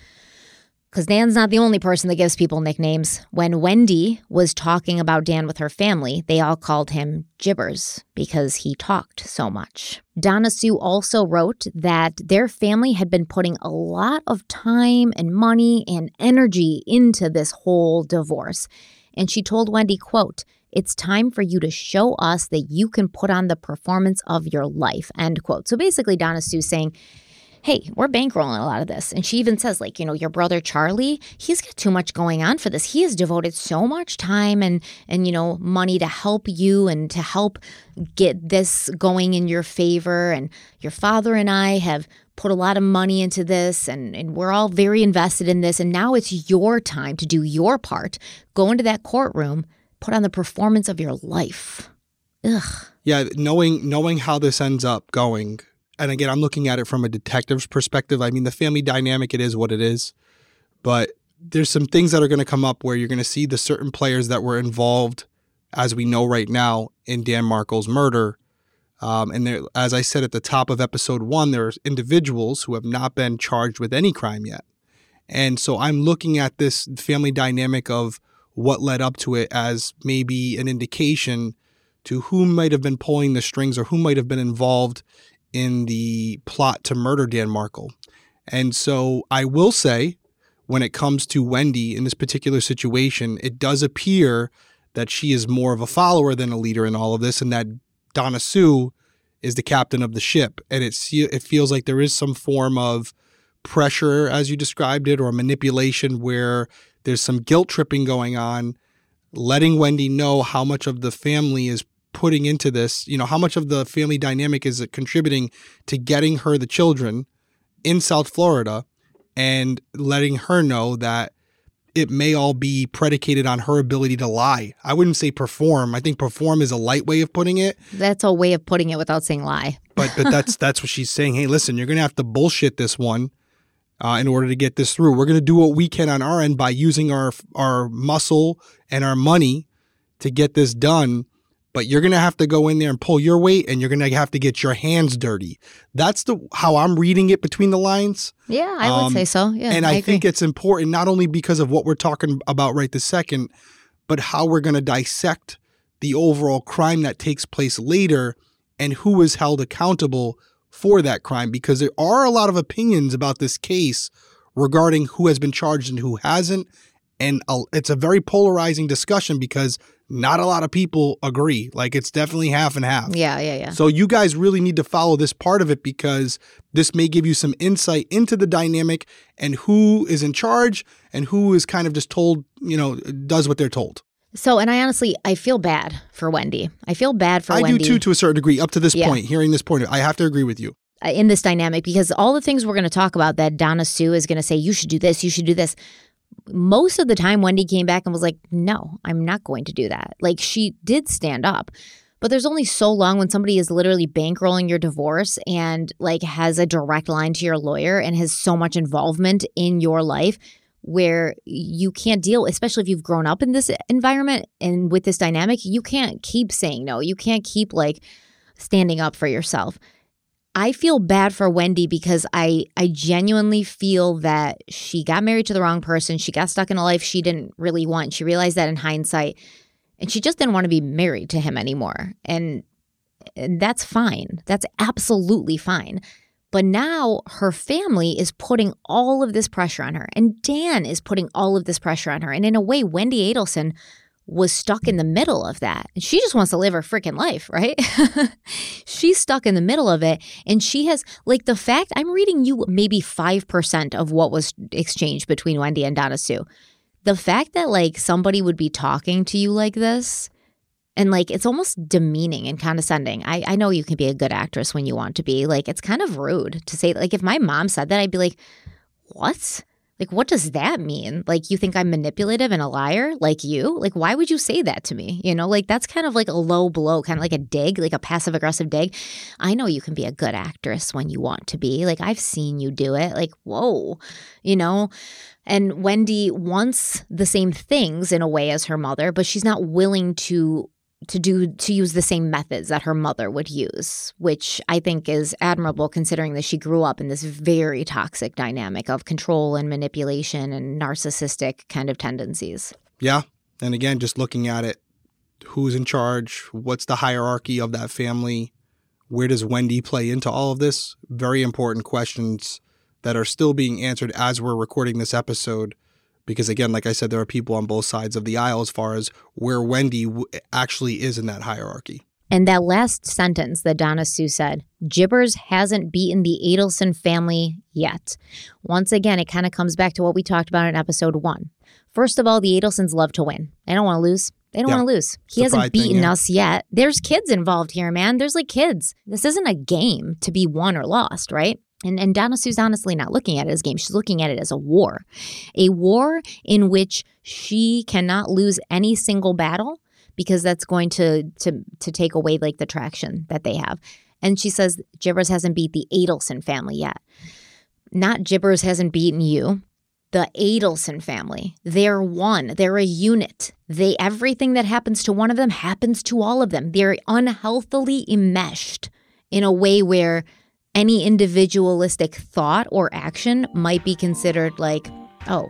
because Dan's not the only person that gives people nicknames. When Wendy was talking about Dan with her family, they all called him Jibbers because he talked so much. Donna Sue also wrote that their family had been putting a lot of time and money and energy into this whole divorce. And she told Wendy, quote, it's time for you to show us that you can put on the performance of your life, end quote. So basically, Donna Sue saying, hey, we're bankrolling a lot of this. And she even says, like, you know, your brother Charlie, he's got too much going on for this. He has devoted so much time and and you know, money to help you and to help get this going in your favor. And your father and I have put a lot of money into this and, and we're all very invested in this. And now it's your time to do your part. Go into that courtroom, put on the performance of your life. Ugh. Yeah, knowing knowing how this ends up going and again, I'm looking at it from a detective's perspective. I mean, the family dynamic, it is what it is. But there's some things that are going to come up where you're going to see the certain players that were involved, as we know right now, in Dan Markel's murder. Um, and there, as I said at the top of episode one, there's individuals who have not been charged with any crime yet. And so I'm looking at this family dynamic of what led up to it as maybe an indication to who might have been pulling the strings or who might have been involved in the plot to murder Dan Markel. And so I will say, when it comes to Wendy in this particular situation, it does appear that she is more of a follower than a leader in all of this, and that Donna Sue is the captain of the ship. And it, it feels like there is some form of pressure, as you described it, or manipulation where there's some guilt tripping going on, letting Wendy know how much of the family is putting into this? You know, how much of the family dynamic is it contributing to getting her the children in South Florida and letting her know that it may all be predicated on her ability to lie. I wouldn't say perform. I think perform is a light way of putting it. That's a way of putting it without saying lie. but but that's that's what she's saying. Hey, listen, you're gonna have to bullshit this one uh, in order to get this through. We're gonna do what we can on our end by using our our muscle and our money to get this done but you're going to have to go in there and pull your weight and you're going to have to get your hands dirty. That's the how I'm reading it between the lines. Yeah, I would um, say so. Yeah. And I, I think it's important not only because of what we're talking about right this second, but how we're going to dissect the overall crime that takes place later and who is held accountable for that crime because there are a lot of opinions about this case regarding who has been charged and who hasn't And uh, it's a very polarizing discussion because not a lot of people agree. Like it's definitely half and half. Yeah, yeah, yeah. So you guys really need to follow this part of it because this may give you some insight into the dynamic and who is in charge and who is kind of just told, you know, does what they're told. So, and I honestly, I feel bad for Wendy. I feel bad for I Wendy. do too, to a certain degree. Up to this Yeah. point, hearing this point, I have to agree with you. uh, in this dynamic because all the things we're going to talk about that Donna Sue is going to say, you should do this, you should do this. Most of the time, Wendy came back and was like, no, I'm not going to do that. Like she did stand up. But there's only so long when somebody is literally bankrolling your divorce and like has a direct line to your lawyer and has so much involvement in your life where you can't deal, especially if you've grown up in this environment and with this dynamic, you can't keep saying no. You can't keep like standing up for yourself. I feel bad for Wendy because I I genuinely feel that she got married to the wrong person. She got stuck in a life she didn't really want. She realized that in hindsight. And she just didn't want to be married to him anymore. And, and that's fine. That's absolutely fine. But now her family is putting all of this pressure on her. And Dan is putting all of this pressure on her. And in a way, Wendy Adelson was stuck in the middle of that. And she just wants to live her freaking life, right? She's stuck in the middle of it. And she has, like, the fact I'm reading you maybe 5% of what was exchanged between Wendy and Donna Sue. The fact that, like, somebody would be talking to you like this, and like it's almost demeaning and condescending. I, I know you can be a good actress when you want to be. Like, it's kind of rude to say, like, if my mom said that, I'd be like, what? Like, what does that mean? Like, you think I'm manipulative and a liar like you? Like, why would you say that to me? You know, like that's kind of like a low blow, kind of like a dig, like a passive aggressive dig. I know you can be a good actress when you want to be. Like, I've seen you do it. Like, whoa, you know? And Wendy wants the same things in a way as her mother, but she's not willing to to do to use the same methods that her mother would use, which I think is admirable considering that she grew up in this very toxic dynamic of control and manipulation and narcissistic kind of tendencies. Yeah. And again, just looking at it, who's in charge? What's the hierarchy of that family? Where does Wendy play into all of this? Very important questions that are still being answered as we're recording this episode. Because again, like I said, there are people on both sides of the aisle as far as where Wendy w- actually is in that hierarchy. And that last sentence that Donna Sue said, Jibbers hasn't beaten the Adelson family yet. Once again, it kind of comes back to what we talked about in episode one. First of all, the Adelsons love to win. They don't want to lose. They don't Yeah. want to lose. He It's hasn't pride thing, beaten yeah. us yet. There's kids involved here, man. There's like kids. This isn't a game to be won or lost, right? And, and Donna Sue's honestly not looking at it as a game. She's looking at it as a war. A war in which she cannot lose any single battle because that's going to to to take away like the traction that they have. And she says Jibbers hasn't beat the Adelson family yet. Not Jibbers hasn't beaten you. The Adelson family. They're one. They're a unit. They everything that happens to one of them happens to all of them. They're unhealthily enmeshed in a way where any individualistic thought or action might be considered like, oh,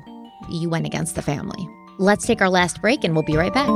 you went against the family. Let's take our last break and we'll be right back.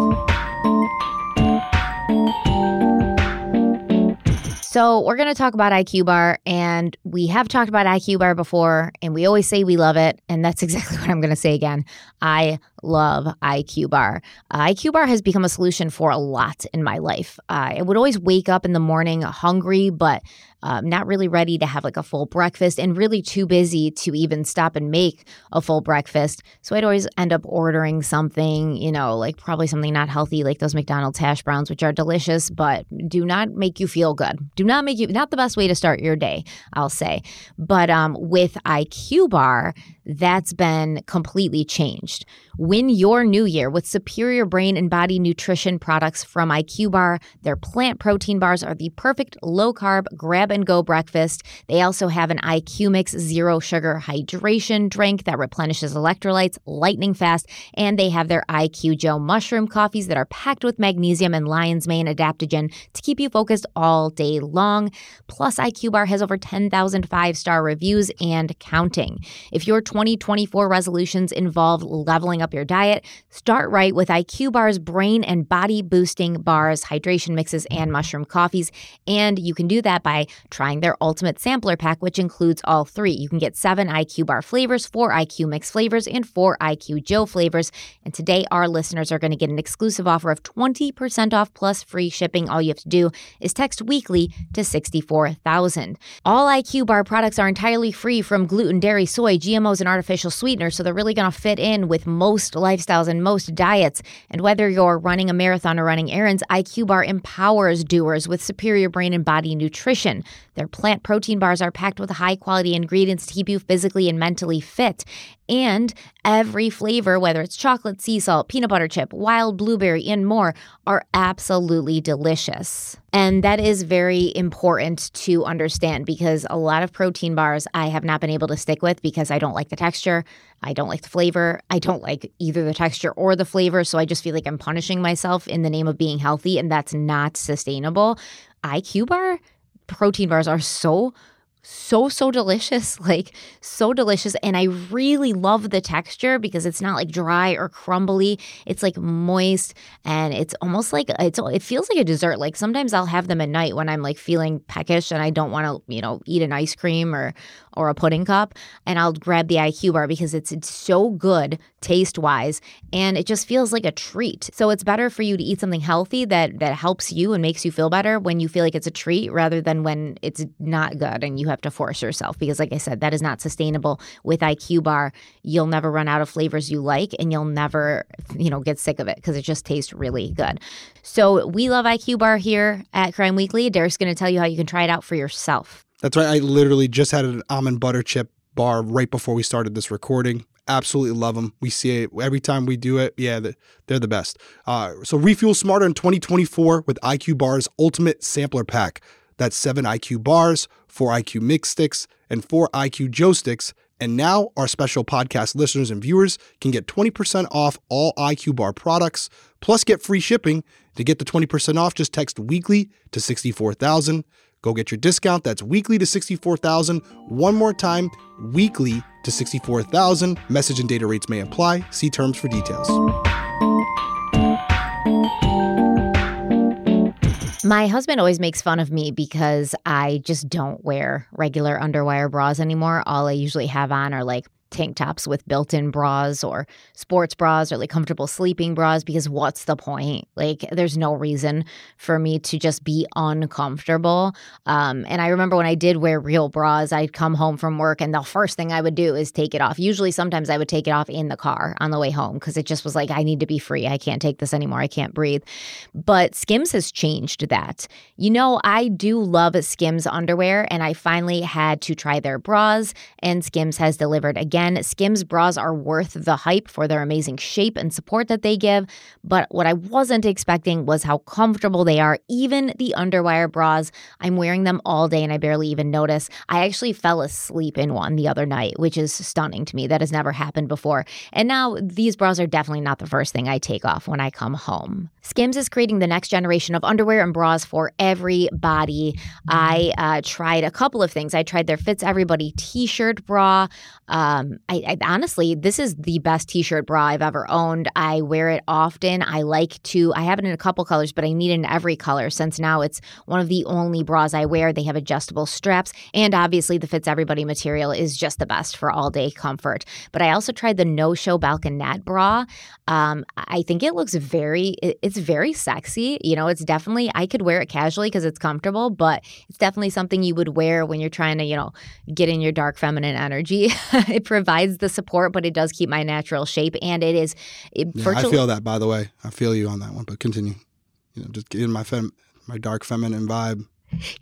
So, we're going to talk about IQ Bar, and we have talked about IQ Bar before, and we always say we love it. And that's exactly what I'm going to say again. I love IQ Bar. Uh, IQ Bar has become a solution for a lot in my life. Uh, I would always wake up in the morning hungry, but um, not really ready to have like a full breakfast and really too busy to even stop and make a full breakfast. So I'd always end up ordering something, you know, like probably something not healthy, like those McDonald's hash browns, which are delicious, but do not make you feel good. Do not make you, not the best way to start your day, I'll say. But um, with IQ Bar, that's been completely changed. Win your new year with superior brain and body nutrition products from IQ Bar. Their plant protein bars are the perfect low carb grab and go breakfast. They also have an IQ Mix zero sugar hydration drink that replenishes electrolytes lightning fast. And they have their IQ Joe mushroom coffees that are packed with magnesium and lion's mane adaptogen to keep you focused all day long. Plus, IQ Bar has over 10,000 five star reviews and counting. If your 2024 resolutions involve leveling up your diet. Start right with IQ Bars brain and body boosting bars, hydration mixes, and mushroom coffees. And you can do that by trying their ultimate sampler pack, which includes all three. You can get seven IQ Bar flavors, four IQ Mix flavors, and four IQ Joe flavors. And today, our listeners are going to get an exclusive offer of 20% off plus free shipping. All you have to do is text weekly to 64000. All IQ Bar products are entirely free from gluten, dairy, soy, GMOs, and artificial sweeteners, so they're really going to fit in with most lifestyles and most diets. And whether you're running a marathon or running errands, IQ Bar empowers doers with superior brain and body nutrition. Their plant protein bars are packed with high quality ingredients to keep you physically and mentally fit. And every flavor, whether it's chocolate, sea salt, peanut butter chip, wild blueberry, and more, are absolutely delicious. And that is very important to understand because a lot of protein bars I have not been able to stick with because I don't like the texture. I don't like the flavor. I don't like either the texture or the flavor. So I just feel like I'm punishing myself in the name of being healthy, and that's not sustainable. IQ bar protein bars are so so so delicious like so delicious. And i really love the texture because it's not like dry or crumbly. It's like moist and it's almost like it's it feels like a dessert. Like sometimes i'll have them at night when i'm like feeling peckish and i don't want to you know eat an ice cream or or a pudding cup. And i'll grab the iq bar because it's it's so good taste wise and it just feels like a treat. So it's better for you to eat something healthy that that helps you and makes you feel better when you feel like it's a treat rather than when it's not good and you have to force yourself because, like I said, that is not sustainable. With IQ Bar, you'll never run out of flavors you like and you'll never, you know, get sick of it because it just tastes really good. So we love IQ Bar here at Crime Weekly. Derek's going to tell you how you can try it out for yourself. That's right. I literally just had an almond butter chip bar right before we started this recording. Absolutely love them. We see it every time we do it. Yeah, they're the best. Uh, so refuel smarter in 2024 with IQ Bar's Ultimate Sampler Pack. That's seven IQ bars, four IQ mix sticks, and four IQ Joe sticks. And now our special podcast listeners and viewers can get 20% off all IQ bar products, plus get free shipping. To get the 20% off, just text weekly to 64000. Go get your discount. That's weekly to 64000. One more time, weekly to 64000. Message and data rates may apply. See terms for details. My husband always makes fun of me because I just don't wear regular underwire bras anymore. All I usually have on are like tank tops with built in bras or sports bras or like comfortable sleeping bras because what's the point? Like, there's no reason for me to just be uncomfortable. Um, and I remember when I did wear real bras, I'd come home from work and the first thing I would do is take it off. Usually, sometimes I would take it off in the car on the way home because it just was like, I need to be free. I can't take this anymore. I can't breathe. But Skims has changed that. You know, I do love Skims underwear and I finally had to try their bras, and Skims has delivered again Again, Skims bras are worth the hype for their amazing shape and support that they give, but what I wasn't expecting was how comfortable they are. Even the underwire bras, I'm wearing them all day and I barely even notice. I actually fell asleep in one the other night, which is stunning to me. That has never happened before. And now these bras are definitely not the first thing I take off when I come home. Skims is creating the next generation of underwear and bras for everybody. I uh, tried a couple of things. I tried their Fits Everybody t shirt bra. Um, um, I, I, honestly, this is the best t-shirt bra I've ever owned. I wear it often. I like to. I have it in a couple colors, but I need it in every color since now it's one of the only bras I wear. They have adjustable straps, and obviously the fits everybody material is just the best for all day comfort. But I also tried the No Show Balconette bra. Um, I think it looks very. It, it's very sexy. You know, it's definitely. I could wear it casually because it's comfortable, but it's definitely something you would wear when you're trying to, you know, get in your dark feminine energy. it provides the support, but it does keep my natural shape. And it is it yeah, virtually- I feel that, by the way. I feel you on that one, but continue. You know, just getting my fem- my dark feminine vibe.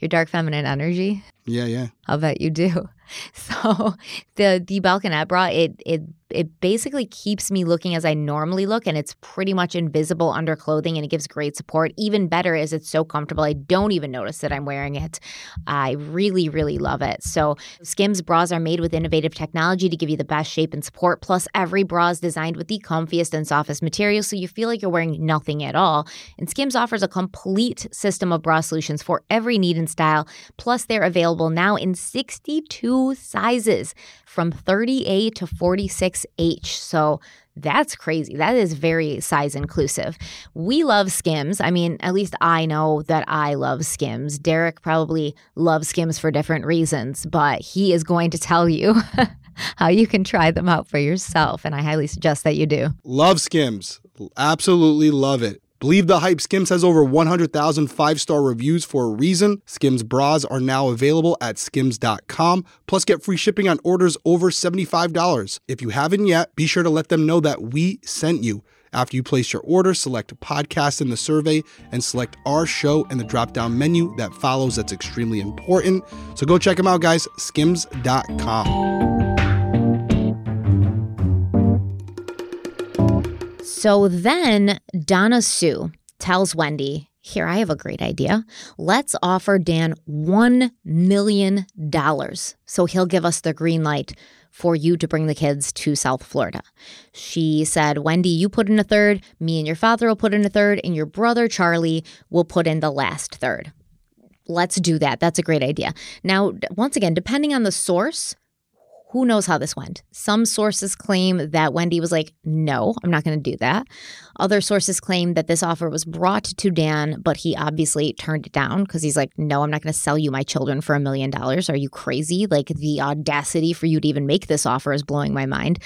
Your dark feminine energy. Yeah, yeah. I'll bet you do. So the the balconette bra, it it it basically keeps me looking as I normally look, and it's pretty much invisible under clothing, and it gives great support. Even better is it's so comfortable, I don't even notice that I'm wearing it. I really, really love it. So Skims bras are made with innovative technology to give you the best shape and support. Plus, every bra is designed with the comfiest and softest materials, so you feel like you're wearing nothing at all. And Skims offers a complete system of bra solutions for every need and style. Plus, they're available now in 62 sizes from 30A to 46H. So That's crazy. That is very size inclusive. We love Skims. I mean, at least I know that I love Skims. Derek probably loves Skims for different reasons, but he is going to tell you how you can try them out for yourself. And I highly suggest that you do. Love Skims. Absolutely love it. Believe the hype. Skims has over 100,000 five star reviews for a reason. Skims bras are now available at skims.com. Plus, get free shipping on orders over $75. If you haven't yet, be sure to let them know that we sent you. After you place your order, select podcast in the survey and select our show in the drop down menu that follows. That's extremely important. So go check them out, guys. Skims.com. So then Donna Sue tells Wendy, Here, I have a great idea. Let's offer Dan $1 million so he'll give us the green light for you to bring the kids to South Florida. She said, Wendy, you put in a third, me and your father will put in a third, and your brother Charlie will put in the last third. Let's do that. That's a great idea. Now, once again, depending on the source, who knows how this went? Some sources claim that Wendy was like, no, I'm not going to do that. Other sources claim that this offer was brought to Dan, but he obviously turned it down because he's like, no, I'm not going to sell you my children for a million dollars. Are you crazy? Like, the audacity for you to even make this offer is blowing my mind.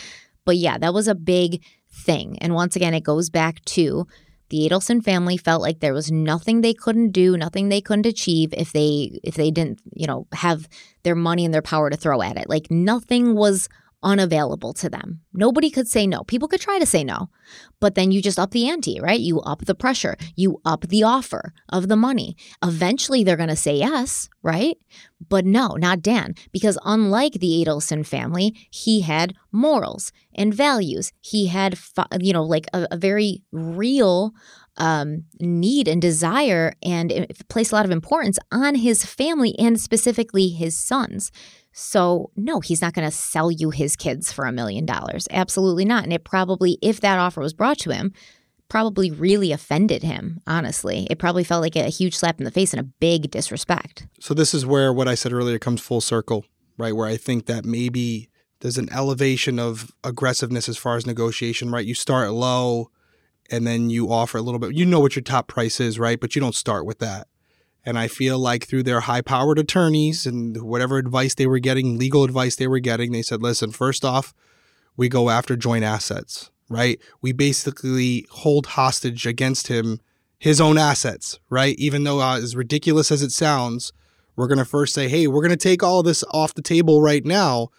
But yeah, that was a big thing. And once again, it goes back to the Adelson family felt like there was nothing they couldn't do, nothing they couldn't achieve if they if they didn't, you know, have their money and their power to throw at it. Like nothing was unavailable to them. Nobody could say no. People could try to say no, but then you just up the ante, right? You up the pressure, you up the offer of the money. Eventually they're going to say yes, right? But no, not Dan, because unlike the Adelson family, he had morals and values. He had, you know, like a, a very real um, need and desire and placed a lot of importance on his family and specifically his sons. So, no, he's not going to sell you his kids for a million dollars. Absolutely not. And it probably, if that offer was brought to him, probably really offended him, honestly. It probably felt like a huge slap in the face and a big disrespect. So, this is where what I said earlier comes full circle, right? Where I think that maybe there's an elevation of aggressiveness as far as negotiation, right? You start low and then you offer a little bit. You know what your top price is, right? But you don't start with that. And I feel like through their high powered attorneys and whatever advice they were getting, legal advice they were getting, they said, listen, first off, we go after joint assets, right? We basically hold hostage against him his own assets, right? Even though uh, as ridiculous as it sounds, we're going to first say, hey, we're going to take all this off the table right now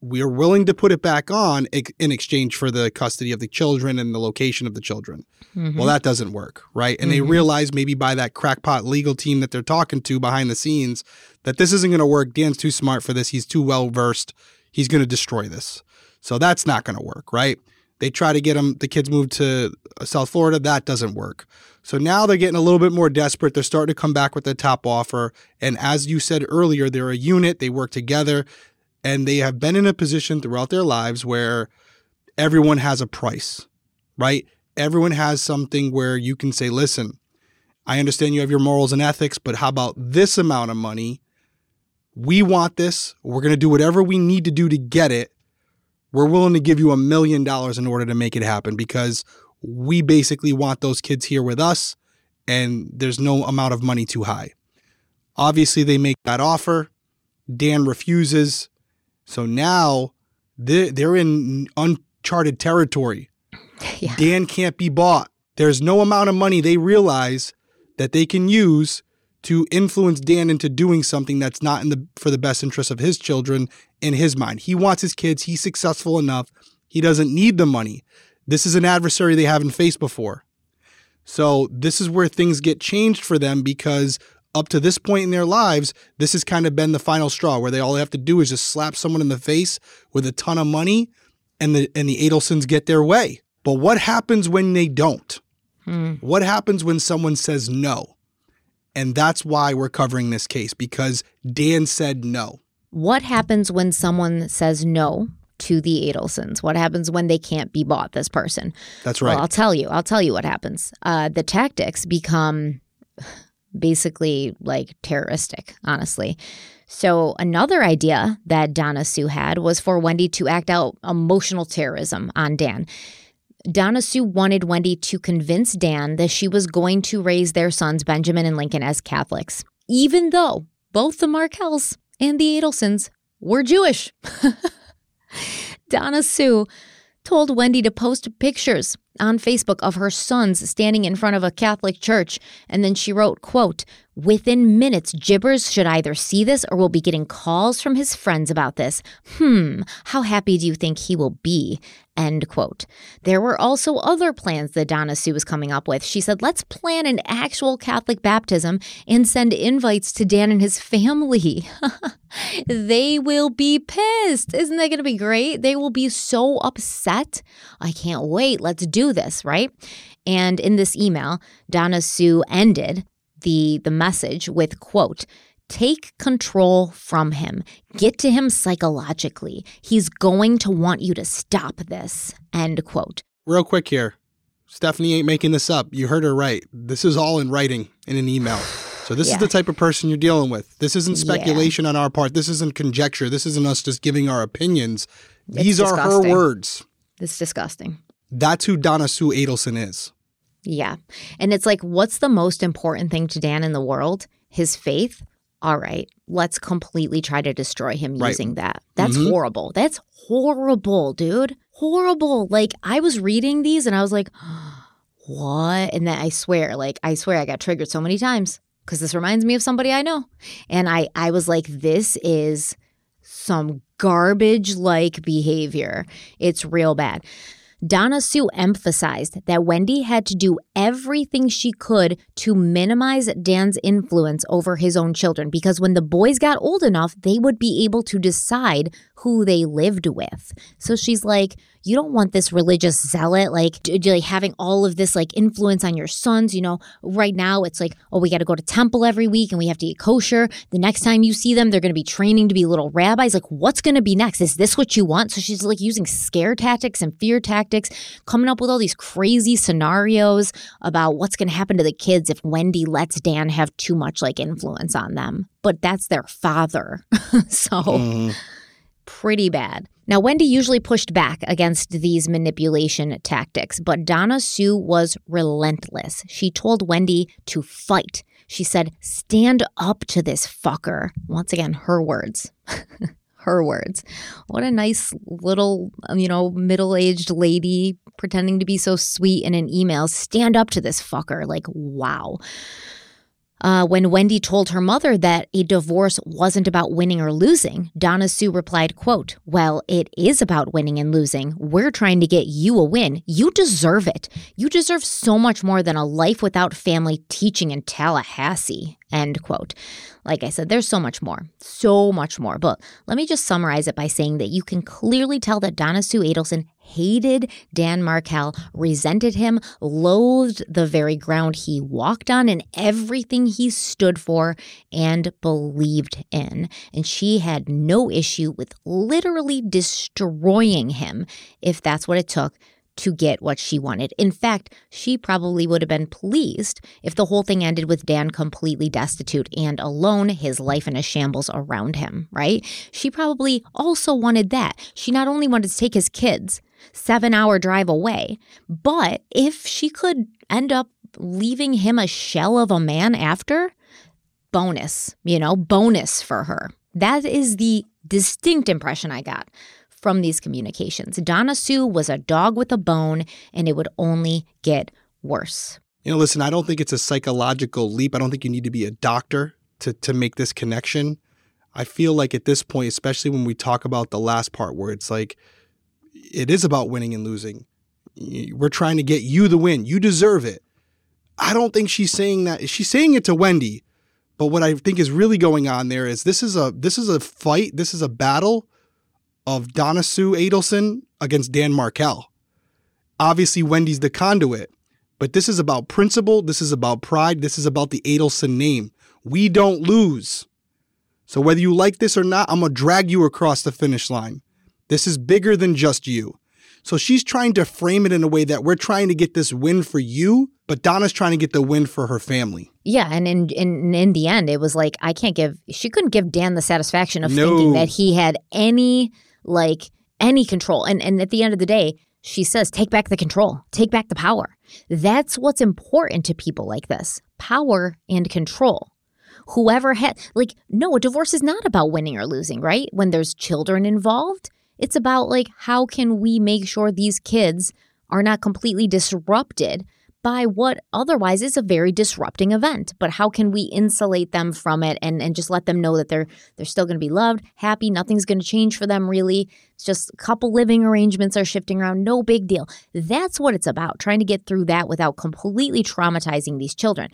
we are willing to put it back on in exchange for the custody of the children and the location of the children. Mm-hmm. Well, that doesn't work, right? And mm-hmm. they realize maybe by that crackpot legal team that they're talking to behind the scenes that this isn't going to work. Dan's too smart for this. He's too well versed. He's going to destroy this. So that's not going to work, right? They try to get them the kids moved to uh, South Florida. That doesn't work. So now they're getting a little bit more desperate. They're starting to come back with the top offer. And as you said earlier, they're a unit. They work together and they have been in a position throughout their lives where everyone has a price, right? Everyone has something where you can say, listen, I understand you have your morals and ethics, but how about this amount of money? We want this. We're going to do whatever we need to do to get it. We're willing to give you a million dollars in order to make it happen because we basically want those kids here with us and there's no amount of money too high. Obviously, they make that offer. Dan refuses. So now they're, in uncharted territory. Yeah. Dan can't be bought. There's no amount of money they realize that they can use to influence Dan into doing something that's not in the for the best interest of his children in his mind. He wants his kids, he's successful enough. He doesn't need the money. This is an adversary they haven't faced before. So this is where things get changed for them because up to this point in their lives, this has kind of been the final straw where they all have to do is just slap someone in the face with a ton of money and the and the Adelsons get their way. But what happens when they don't? Hmm. What happens when someone says no? And that's why we're covering this case because Dan said no. What happens when someone says no to the Adelsons? What happens when they can't be bought, this person? That's right. Well, I'll tell you. I'll tell you what happens. Uh, the tactics become basically like terroristic, honestly. So, another idea that Donna Sue had was for Wendy to act out emotional terrorism on Dan. Donna Sue wanted Wendy to convince Dan that she was going to raise their sons, Benjamin and Lincoln, as Catholics, even though both the Markels and the Adelsons were Jewish. Donna Sue told Wendy to post pictures on Facebook of her sons standing in front of a Catholic church. And then she wrote, quote, Within minutes, Jibbers should either see this or will be getting calls from his friends about this. Hmm, how happy do you think he will be? End quote. There were also other plans that Donna Sue was coming up with. She said, let's plan an actual Catholic baptism and send invites to Dan and his family. they will be pissed. Isn't that going to be great? They will be so upset. I can't wait. Let's do this, right? And in this email, Donna Sue ended the the message with quote Take control from him. Get to him psychologically. He's going to want you to stop this. End quote. Real quick here. Stephanie ain't making this up. You heard her right. This is all in writing in an email. So this yeah. is the type of person you're dealing with. This isn't speculation yeah. on our part. This isn't conjecture. This isn't us just giving our opinions. It's These disgusting. are her words. It's disgusting. That's who Donna Sue Adelson is. Yeah. And it's like, what's the most important thing to Dan in the world? His faith. All right, let's completely try to destroy him right. using that. That's mm-hmm. horrible. That's horrible, dude. Horrible. Like, I was reading these and I was like, what? And then I swear, like, I swear I got triggered so many times because this reminds me of somebody I know. And I, I was like, this is some garbage like behavior. It's real bad. Donna Sue emphasized that Wendy had to do everything she could to minimize Dan's influence over his own children because when the boys got old enough, they would be able to decide who they lived with. So she's like, you don't want this religious zealot like, like having all of this like influence on your sons. You know, right now it's like, oh, we got to go to temple every week and we have to eat kosher. The next time you see them, they're going to be training to be little rabbis. Like, what's going to be next? Is this what you want? So she's like using scare tactics and fear tactics, coming up with all these crazy scenarios about what's going to happen to the kids if Wendy lets Dan have too much like influence on them. But that's their father. so. Mm pretty bad. Now, Wendy usually pushed back against these manipulation tactics, but Donna Sue was relentless. She told Wendy to fight. She said, Stand up to this fucker. Once again, her words. her words. What a nice little, um, you know, middle aged lady pretending to be so sweet in an email. Stand up to this fucker. Like, wow. Uh, when Wendy told her mother that a divorce wasn't about winning or losing, Donna Sue replied, quote, Well, it is about winning and losing. We're trying to get you a win. You deserve it. You deserve so much more than a life without family teaching in Tallahassee. End quote. Like I said, there's so much more, so much more. But let me just summarize it by saying that you can clearly tell that Donna Sue Adelson hated Dan Markel, resented him, loathed the very ground he walked on and everything he stood for and believed in. And she had no issue with literally destroying him if that's what it took to get what she wanted. In fact, she probably would have been pleased if the whole thing ended with Dan completely destitute and alone, his life in a shambles around him, right? She probably also wanted that. She not only wanted to take his kids, seven hour drive away, but if she could end up leaving him a shell of a man after, bonus, you know, bonus for her. That is the distinct impression I got from these communications. Donna Sue was a dog with a bone, and it would only get worse. You know, listen, I don't think it's a psychological leap. I don't think you need to be a doctor to, to make this connection. I feel like at this point, especially when we talk about the last part where it's like, it is about winning and losing. We're trying to get you the win. You deserve it. I don't think she's saying that. She's saying it to Wendy, but what I think is really going on there is this is a this is a fight. This is a battle of Donna Sue Adelson against Dan Markel. Obviously, Wendy's the conduit, but this is about principle. This is about pride. This is about the Adelson name. We don't lose. So whether you like this or not, I'm going to drag you across the finish line. This is bigger than just you. So she's trying to frame it in a way that we're trying to get this win for you, but Donna's trying to get the win for her family. Yeah, and in in in the end, it was like I can't give. She couldn't give Dan the satisfaction of no. thinking that he had any like any control. And and at the end of the day, she says, take back the control, take back the power. That's what's important to people like this power and control. Whoever had, like, no, a divorce is not about winning or losing, right? When there's children involved, it's about, like, how can we make sure these kids are not completely disrupted by what otherwise is a very disrupting event. But how can we insulate them from it and, and just let them know that they're they're still going to be loved, happy, nothing's going to change for them really. It's just a couple living arrangements are shifting around, no big deal. That's what it's about, trying to get through that without completely traumatizing these children.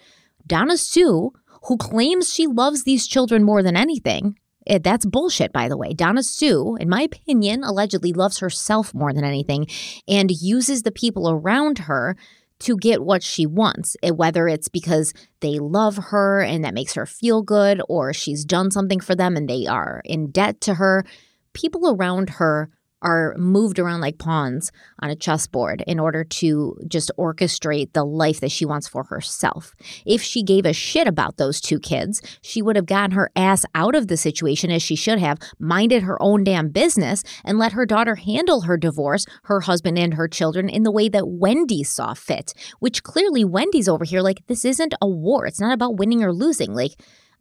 Donna Sue, who claims she loves these children more than anything, eh, that's bullshit, by the way. Donna Sue, in my opinion, allegedly loves herself more than anything and uses the people around her to get what she wants, eh, whether it's because they love her and that makes her feel good, or she's done something for them and they are in debt to her. People around her are moved around like pawns on a chessboard in order to just orchestrate the life that she wants for herself. If she gave a shit about those two kids, she would have gotten her ass out of the situation as she should have, minded her own damn business, and let her daughter handle her divorce, her husband, and her children in the way that Wendy saw fit. Which clearly Wendy's over here like, this isn't a war. It's not about winning or losing. Like,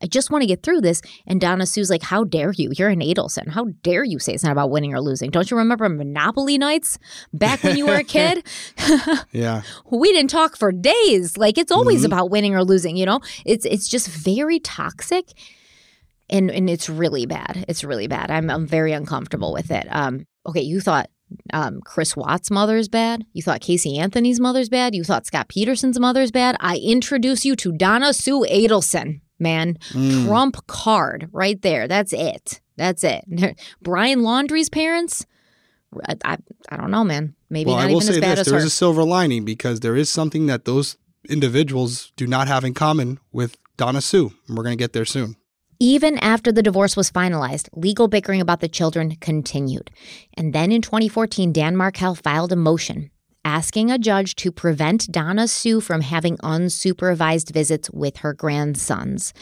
I just want to get through this. And Donna Sue's like, How dare you? You're an Adelson. How dare you say it's not about winning or losing? Don't you remember Monopoly nights back when you were a kid? yeah. We didn't talk for days. Like it's always mm-hmm. about winning or losing, you know? It's it's just very toxic. And and it's really bad. It's really bad. I'm I'm very uncomfortable with it. Um, okay, you thought um, Chris Watts' mother's bad. You thought Casey Anthony's mother's bad. You thought Scott Peterson's mother's bad. I introduce you to Donna Sue Adelson man. Mm. Trump card right there. That's it. That's it. Brian Laundrie's parents, I, I, I, don't know, man. Maybe well, not I will even say as bad this, as There her. is a silver lining because there is something that those individuals do not have in common with Donna Sue. And we're going to get there soon. Even after the divorce was finalized, legal bickering about the children continued. And then in 2014, Dan Markel filed a motion asking a judge to prevent Donna Sue from having unsupervised visits with her grandsons.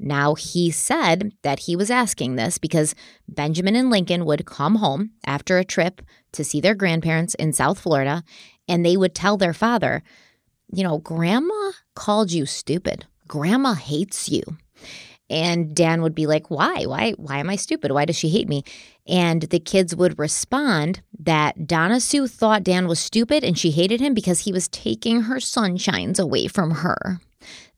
Now, he said that he was asking this because Benjamin and Lincoln would come home after a trip to see their grandparents in South Florida, and they would tell their father, You know, Grandma called you stupid. Grandma hates you. And Dan would be like, "Why? Why why am I stupid? Why does she hate me?" And the kids would respond that Donna Sue thought Dan was stupid and she hated him because he was taking her sunshines away from her.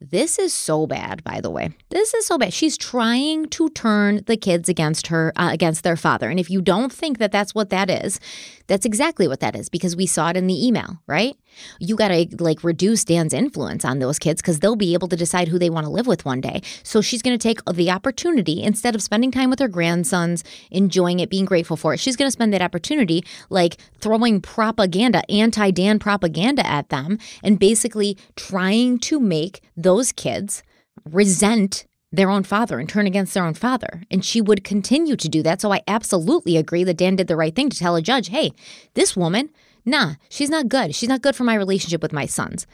This is so bad, by the way. This is so bad. She's trying to turn the kids against her, uh, against their father. And if you don't think that that's what that is, that's exactly what that is because we saw it in the email, right? You got to like reduce Dan's influence on those kids because they'll be able to decide who they want to live with one day. So she's going to take the opportunity instead of spending time with her grandsons, enjoying it, being grateful for it. She's going to spend that opportunity like throwing propaganda, anti Dan propaganda at them and basically trying to make those kids resent their own father and turn against their own father. And she would continue to do that. So I absolutely agree that Dan did the right thing to tell a judge, hey, this woman, nah, she's not good. She's not good for my relationship with my sons.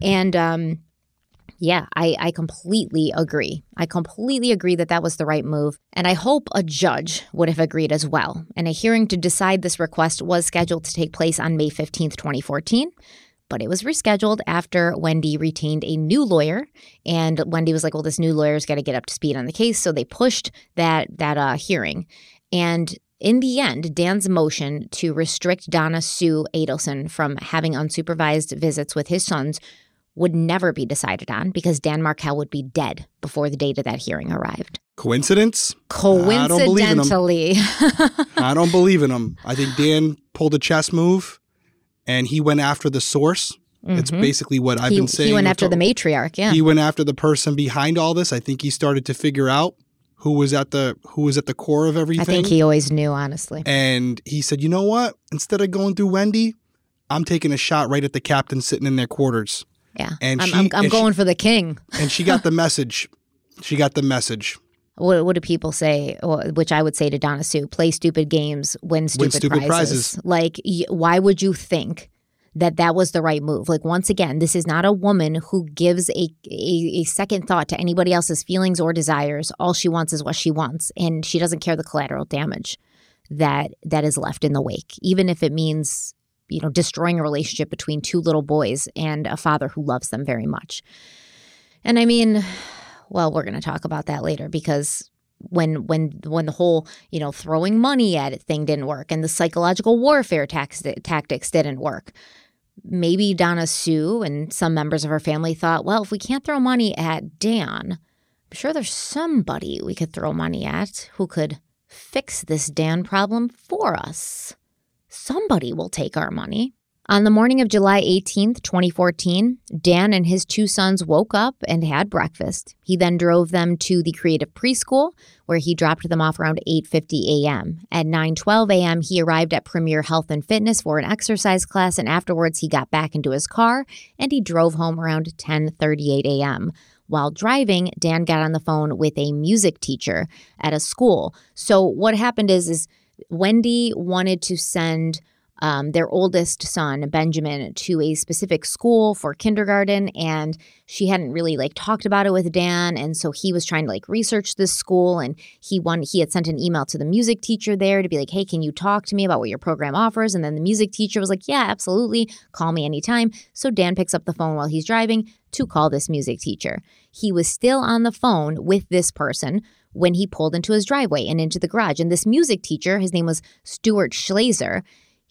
And um, yeah, I, I completely agree. I completely agree that that was the right move. And I hope a judge would have agreed as well. And a hearing to decide this request was scheduled to take place on May 15th, 2014 but it was rescheduled after Wendy retained a new lawyer. And Wendy was like, well, this new lawyer's got to get up to speed on the case. So they pushed that, that uh, hearing. And in the end, Dan's motion to restrict Donna Sue Adelson from having unsupervised visits with his sons would never be decided on because Dan Markel would be dead before the date of that hearing arrived. Coincidence? Coincidentally. I don't believe in him. I think Dan pulled a chess move and he went after the source. Mm-hmm. It's basically what I've he, been saying. He went after the matriarch, yeah. He went after the person behind all this. I think he started to figure out who was at the who was at the core of everything. I think he always knew, honestly. And he said, "You know what? Instead of going through Wendy, I'm taking a shot right at the captain sitting in their quarters." Yeah, and I'm, she, I'm, I'm going she, for the king. and she got the message. She got the message. What, what do people say? Which I would say to Donna Sue: play stupid games, win stupid, win stupid prizes. prizes. Like, why would you think that that was the right move. Like once again, this is not a woman who gives a, a, a second thought to anybody else's feelings or desires. All she wants is what she wants, and she doesn't care the collateral damage that that is left in the wake, even if it means you know, destroying a relationship between two little boys and a father who loves them very much. And I mean, well, we're going to talk about that later because when when when the whole you know throwing money at it thing didn't work and the psychological warfare tax, tactics didn't work maybe donna sue and some members of her family thought well if we can't throw money at dan i'm sure there's somebody we could throw money at who could fix this dan problem for us. Somebody will take our money on the morning of July 18th, 2014, Dan and his two sons woke up and had breakfast. He then drove them to the Creative Preschool, where he dropped them off around 8:50 a.m. At 9:12 a.m., he arrived at Premier Health and Fitness for an exercise class, and afterwards he got back into his car and he drove home around 10:38 a.m. While driving, Dan got on the phone with a music teacher at a school. So what happened is is Wendy wanted to send um, their oldest son, Benjamin, to a specific school for kindergarten. And she hadn't really like talked about it with Dan. And so he was trying to like research this school. And he won, he had sent an email to the music teacher there to be like, hey, can you talk to me about what your program offers? And then the music teacher was like, yeah, absolutely. Call me anytime. So Dan picks up the phone while he's driving to call this music teacher. He was still on the phone with this person when he pulled into his driveway and into the garage. And this music teacher, his name was Stuart Schlazer,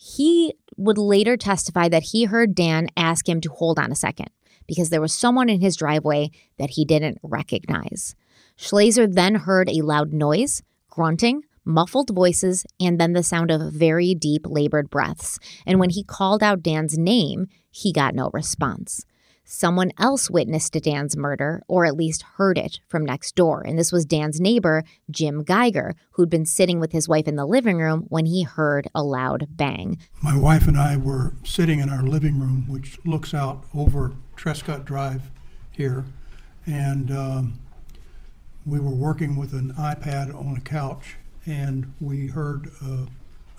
he would later testify that he heard Dan ask him to hold on a second because there was someone in his driveway that he didn't recognize. Schlazer then heard a loud noise, grunting, muffled voices, and then the sound of very deep, labored breaths. And when he called out Dan's name, he got no response someone else witnessed Dan's murder, or at least heard it from next door. And this was Dan's neighbor, Jim Geiger, who'd been sitting with his wife in the living room when he heard a loud bang. My wife and I were sitting in our living room, which looks out over Trescott Drive here, and um, we were working with an iPad on a couch, and we heard a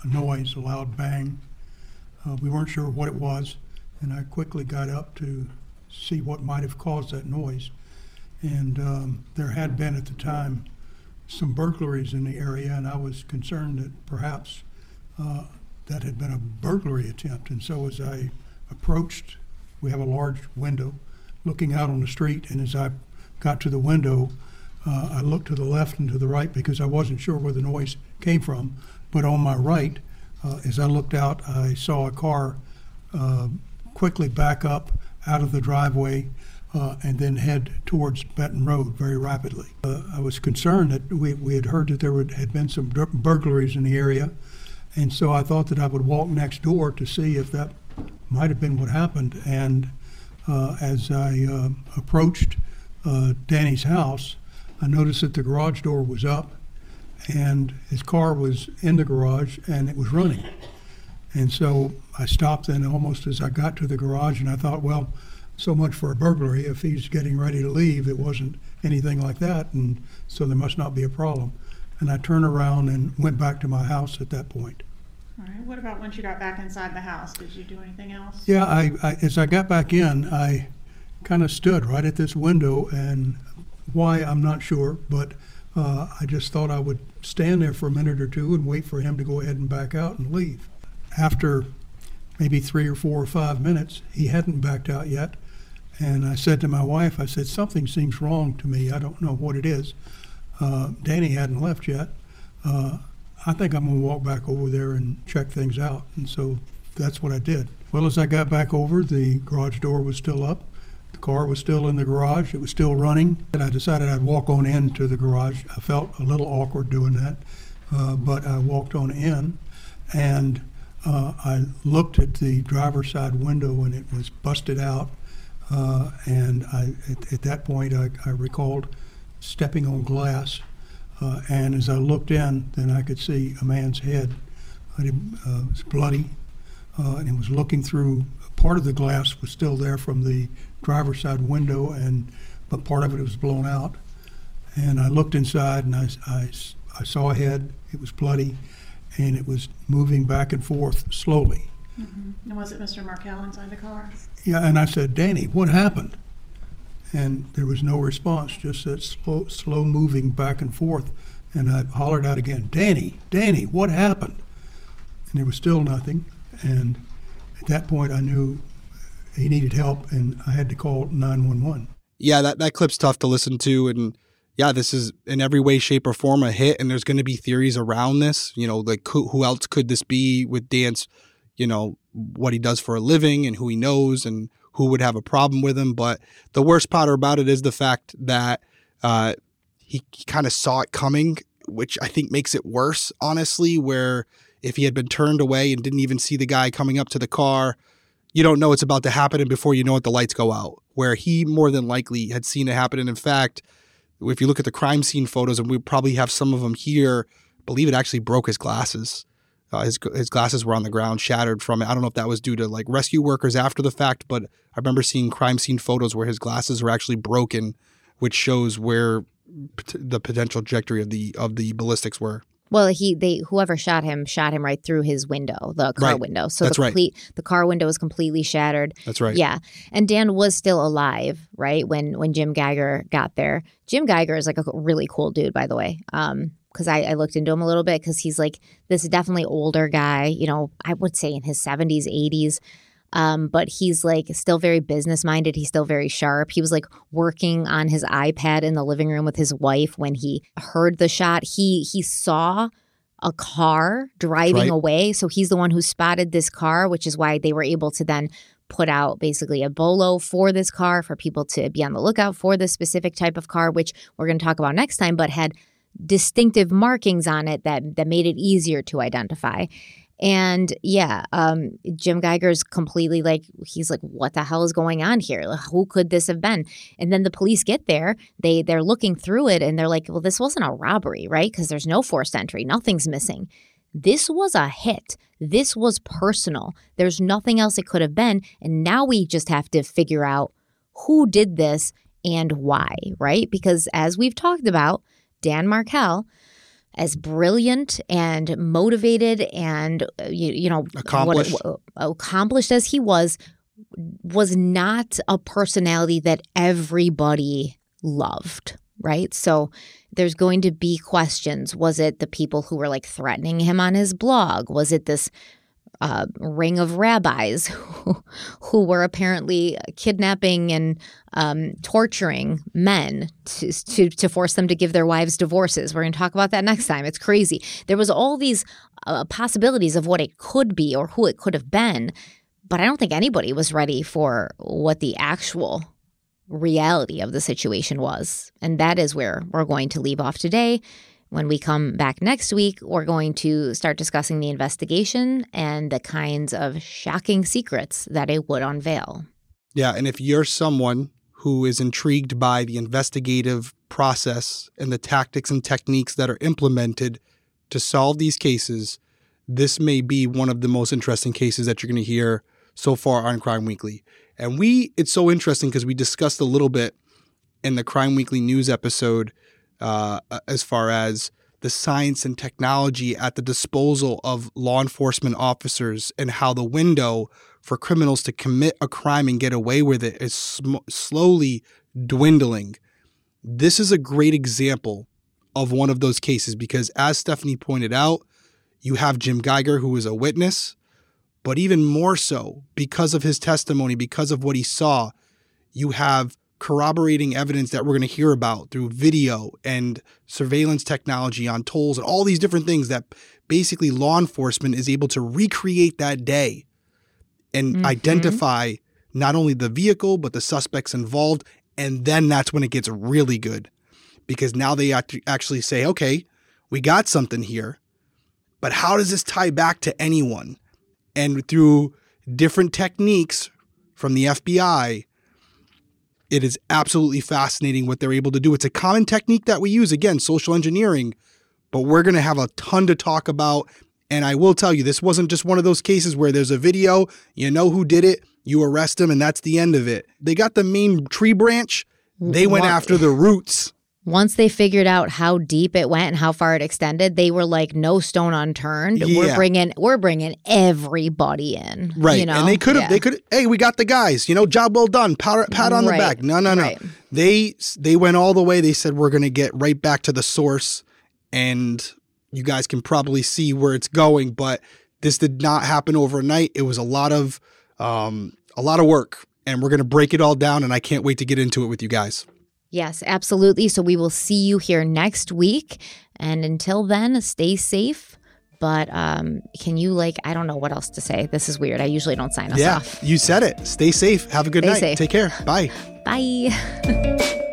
noise, a loud bang. Uh, we weren't sure what it was, and I quickly got up to see what might have caused that noise. And um, there had been at the time some burglaries in the area, and I was concerned that perhaps uh, that had been a burglary attempt. And so as I approached, we have a large window looking out on the street, and as I got to the window, uh, I looked to the left and to the right because I wasn't sure where the noise came from. But on my right, uh, as I looked out, I saw a car uh, quickly back up out of the driveway uh, and then head towards Betton Road very rapidly. Uh, I was concerned that we, we had heard that there would, had been some burglaries in the area, and so I thought that I would walk next door to see if that might have been what happened. And uh, as I uh, approached uh, Danny's house, I noticed that the garage door was up, and his car was in the garage, and it was running. And so I stopped then almost as I got to the garage, and I thought, well, so much for a burglary. If he's getting ready to leave, it wasn't anything like that, and so there must not be a problem. And I turned around and went back to my house at that point. All right. What about once you got back inside the house? Did you do anything else? Yeah, I, I as I got back in, I kind of stood right at this window, and why I'm not sure, but uh, I just thought I would stand there for a minute or two and wait for him to go ahead and back out and leave after maybe three or four or five minutes, he hadn't backed out yet. And I said to my wife, I said, something seems wrong to me. I don't know what it is. Uh, Danny hadn't left yet. Uh, I think I'm going to walk back over there and check things out. And so that's what I did. Well, as I got back over, the garage door was still up. The car was still in the garage. It was still running. And I decided I'd walk on into the garage. I felt a little awkward doing that, uh, but I walked on in. And uh, I looked at the driver's side window and it was busted out. Uh, and I, at, at, that point, I, I, recalled stepping on glass. Uh, and as I looked in, then I could see a man's head. It uh, was bloody, uh, and it was looking through. Part of the glass was still there from the driver's side window, and but part of it was blown out. And I looked inside, and I, I, I saw a head. It was bloody and it was moving back and forth slowly. Mm-hmm. And was it Mr. Markel inside the car? Yeah, and I said, Danny, what happened? And there was no response, just that slow, slow moving back and forth. And I hollered out again, Danny, Danny, what happened? And there was still nothing. And at that point, I knew he needed help, and I had to call 911. Yeah, that, that clip's tough to listen to. And yeah, this is in every way, shape, or form a hit. And there's going to be theories around this. You know, like who, who else could this be with Dan's, you know, what he does for a living and who he knows and who would have a problem with him. But the worst part about it is the fact that uh, he, he kind of saw it coming, which I think makes it worse, honestly, where if he had been turned away and didn't even see the guy coming up to the car, you don't know it's about to happen. And before you know it, the lights go out. Where he more than likely had seen it happen. And in fact, if you look at the crime scene photos, and we probably have some of them here, believe it actually broke his glasses. Uh, his his glasses were on the ground, shattered from it. I don't know if that was due to like rescue workers after the fact, but I remember seeing crime scene photos where his glasses were actually broken, which shows where p- the potential trajectory of the of the ballistics were. Well, he they whoever shot him shot him right through his window, the car Right. window. So That's the right. the car window was completely shattered. That's right. Yeah, and Dan was still alive, right? When when Jim Geiger got there. Jim Geiger is like a really cool dude, by the way. Um, because I, I looked into him a little bit because he's like this definitely older guy. You know, I would say in his seventies, eighties. Um, but he's like still very business minded. He's still very sharp. He was like working on his iPad in the living room with his wife when he heard the shot. He he saw a car driving Right. away. So he's the one who spotted this car, which is why they were able to then put out basically a bolo for this car for people to be on the lookout for this specific type of car, which we're going to talk about next time, but had distinctive markings on it that that made it easier to identify. And yeah, um, Jim Geiger's completely like he's like, what the hell is going on here? Who could this have been? And then the police get there, they they're looking through it, and they're like, well, this wasn't a robbery, right? Because there's no forced entry, nothing's missing. This was a hit. This was personal. There's nothing else it could have been, and now we just have to figure out who did this and why, right? Because as we've talked about, Dan Markel as brilliant and motivated and uh, you, you know Accomplished. what- accomplished as he was was not a personality that everybody loved right? So there's going to be questions. Was it the people who were like threatening him on his blog? Was it this uh, ring of rabbis who, who were apparently kidnapping and um, torturing men to, to, to force them to give their wives divorces. We're going to talk about that next time. It's crazy. There was all these uh, possibilities of what it could be or who it could have been, but I don't think anybody was ready for what the actual reality of the situation was. And that is where we're going to leave off today. When we come back next week, we're going to start discussing the investigation and the kinds of shocking secrets that it would unveil. Yeah, and if you're someone who is intrigued by the investigative process and the tactics and techniques that are implemented to solve these cases, this may be one of the most interesting cases that you're going to hear so far on Crime Weekly. And we, it's so interesting because we discussed a little bit in the Crime Weekly news episode uh, as far as the science and technology at the disposal of law enforcement officers and how the window for criminals to commit a crime and get away with it is sm- slowly dwindling. This is a great example of one of those cases because, as Stephanie pointed out, you have Jim Geiger, who is a witness, but even more so, because of his testimony, because of what he saw, you have corroborating evidence that we're going to hear about through video and surveillance technology on tolls and all these different things that basically law enforcement is able to recreate that day and Mhm. identify not only the vehicle but the suspects involved and then that's when it gets really good because now they actually say okay we got something here but how does this tie back to anyone and through different techniques from the FBI it is absolutely fascinating what they're able to do it's a common technique that we use again social engineering but we're going to have a ton to talk about and I will tell you, this wasn't just one of those cases where there's a video, you know who did it, you arrest them, and that's the end of it. They got the main tree branch, they went What- after the roots. Once they figured out how deep it went and how far it extended, they were like, "No stone unturned. We're bringing, we're bringing everybody in." Right. You know? and they could have, Yeah. they could, hey, we got the guys, you know, job well done, pat, pat on the back. No, no, no. Right. They, they went all the way. They said, we're going to get right back to the source and you guys can probably see where it's going, but This did not happen overnight. It was a lot of um, a lot of work, and we're going to break it all down. And I can't wait to get into it with you guys. Yes, absolutely. So we will see you here next week. And until then, stay safe. But um, can you, like, I don't know what else to say. This is weird. I usually don't sign us yeah, off. you said it. Stay safe. Have a good Stay night. safe. Take care. Bye. Bye.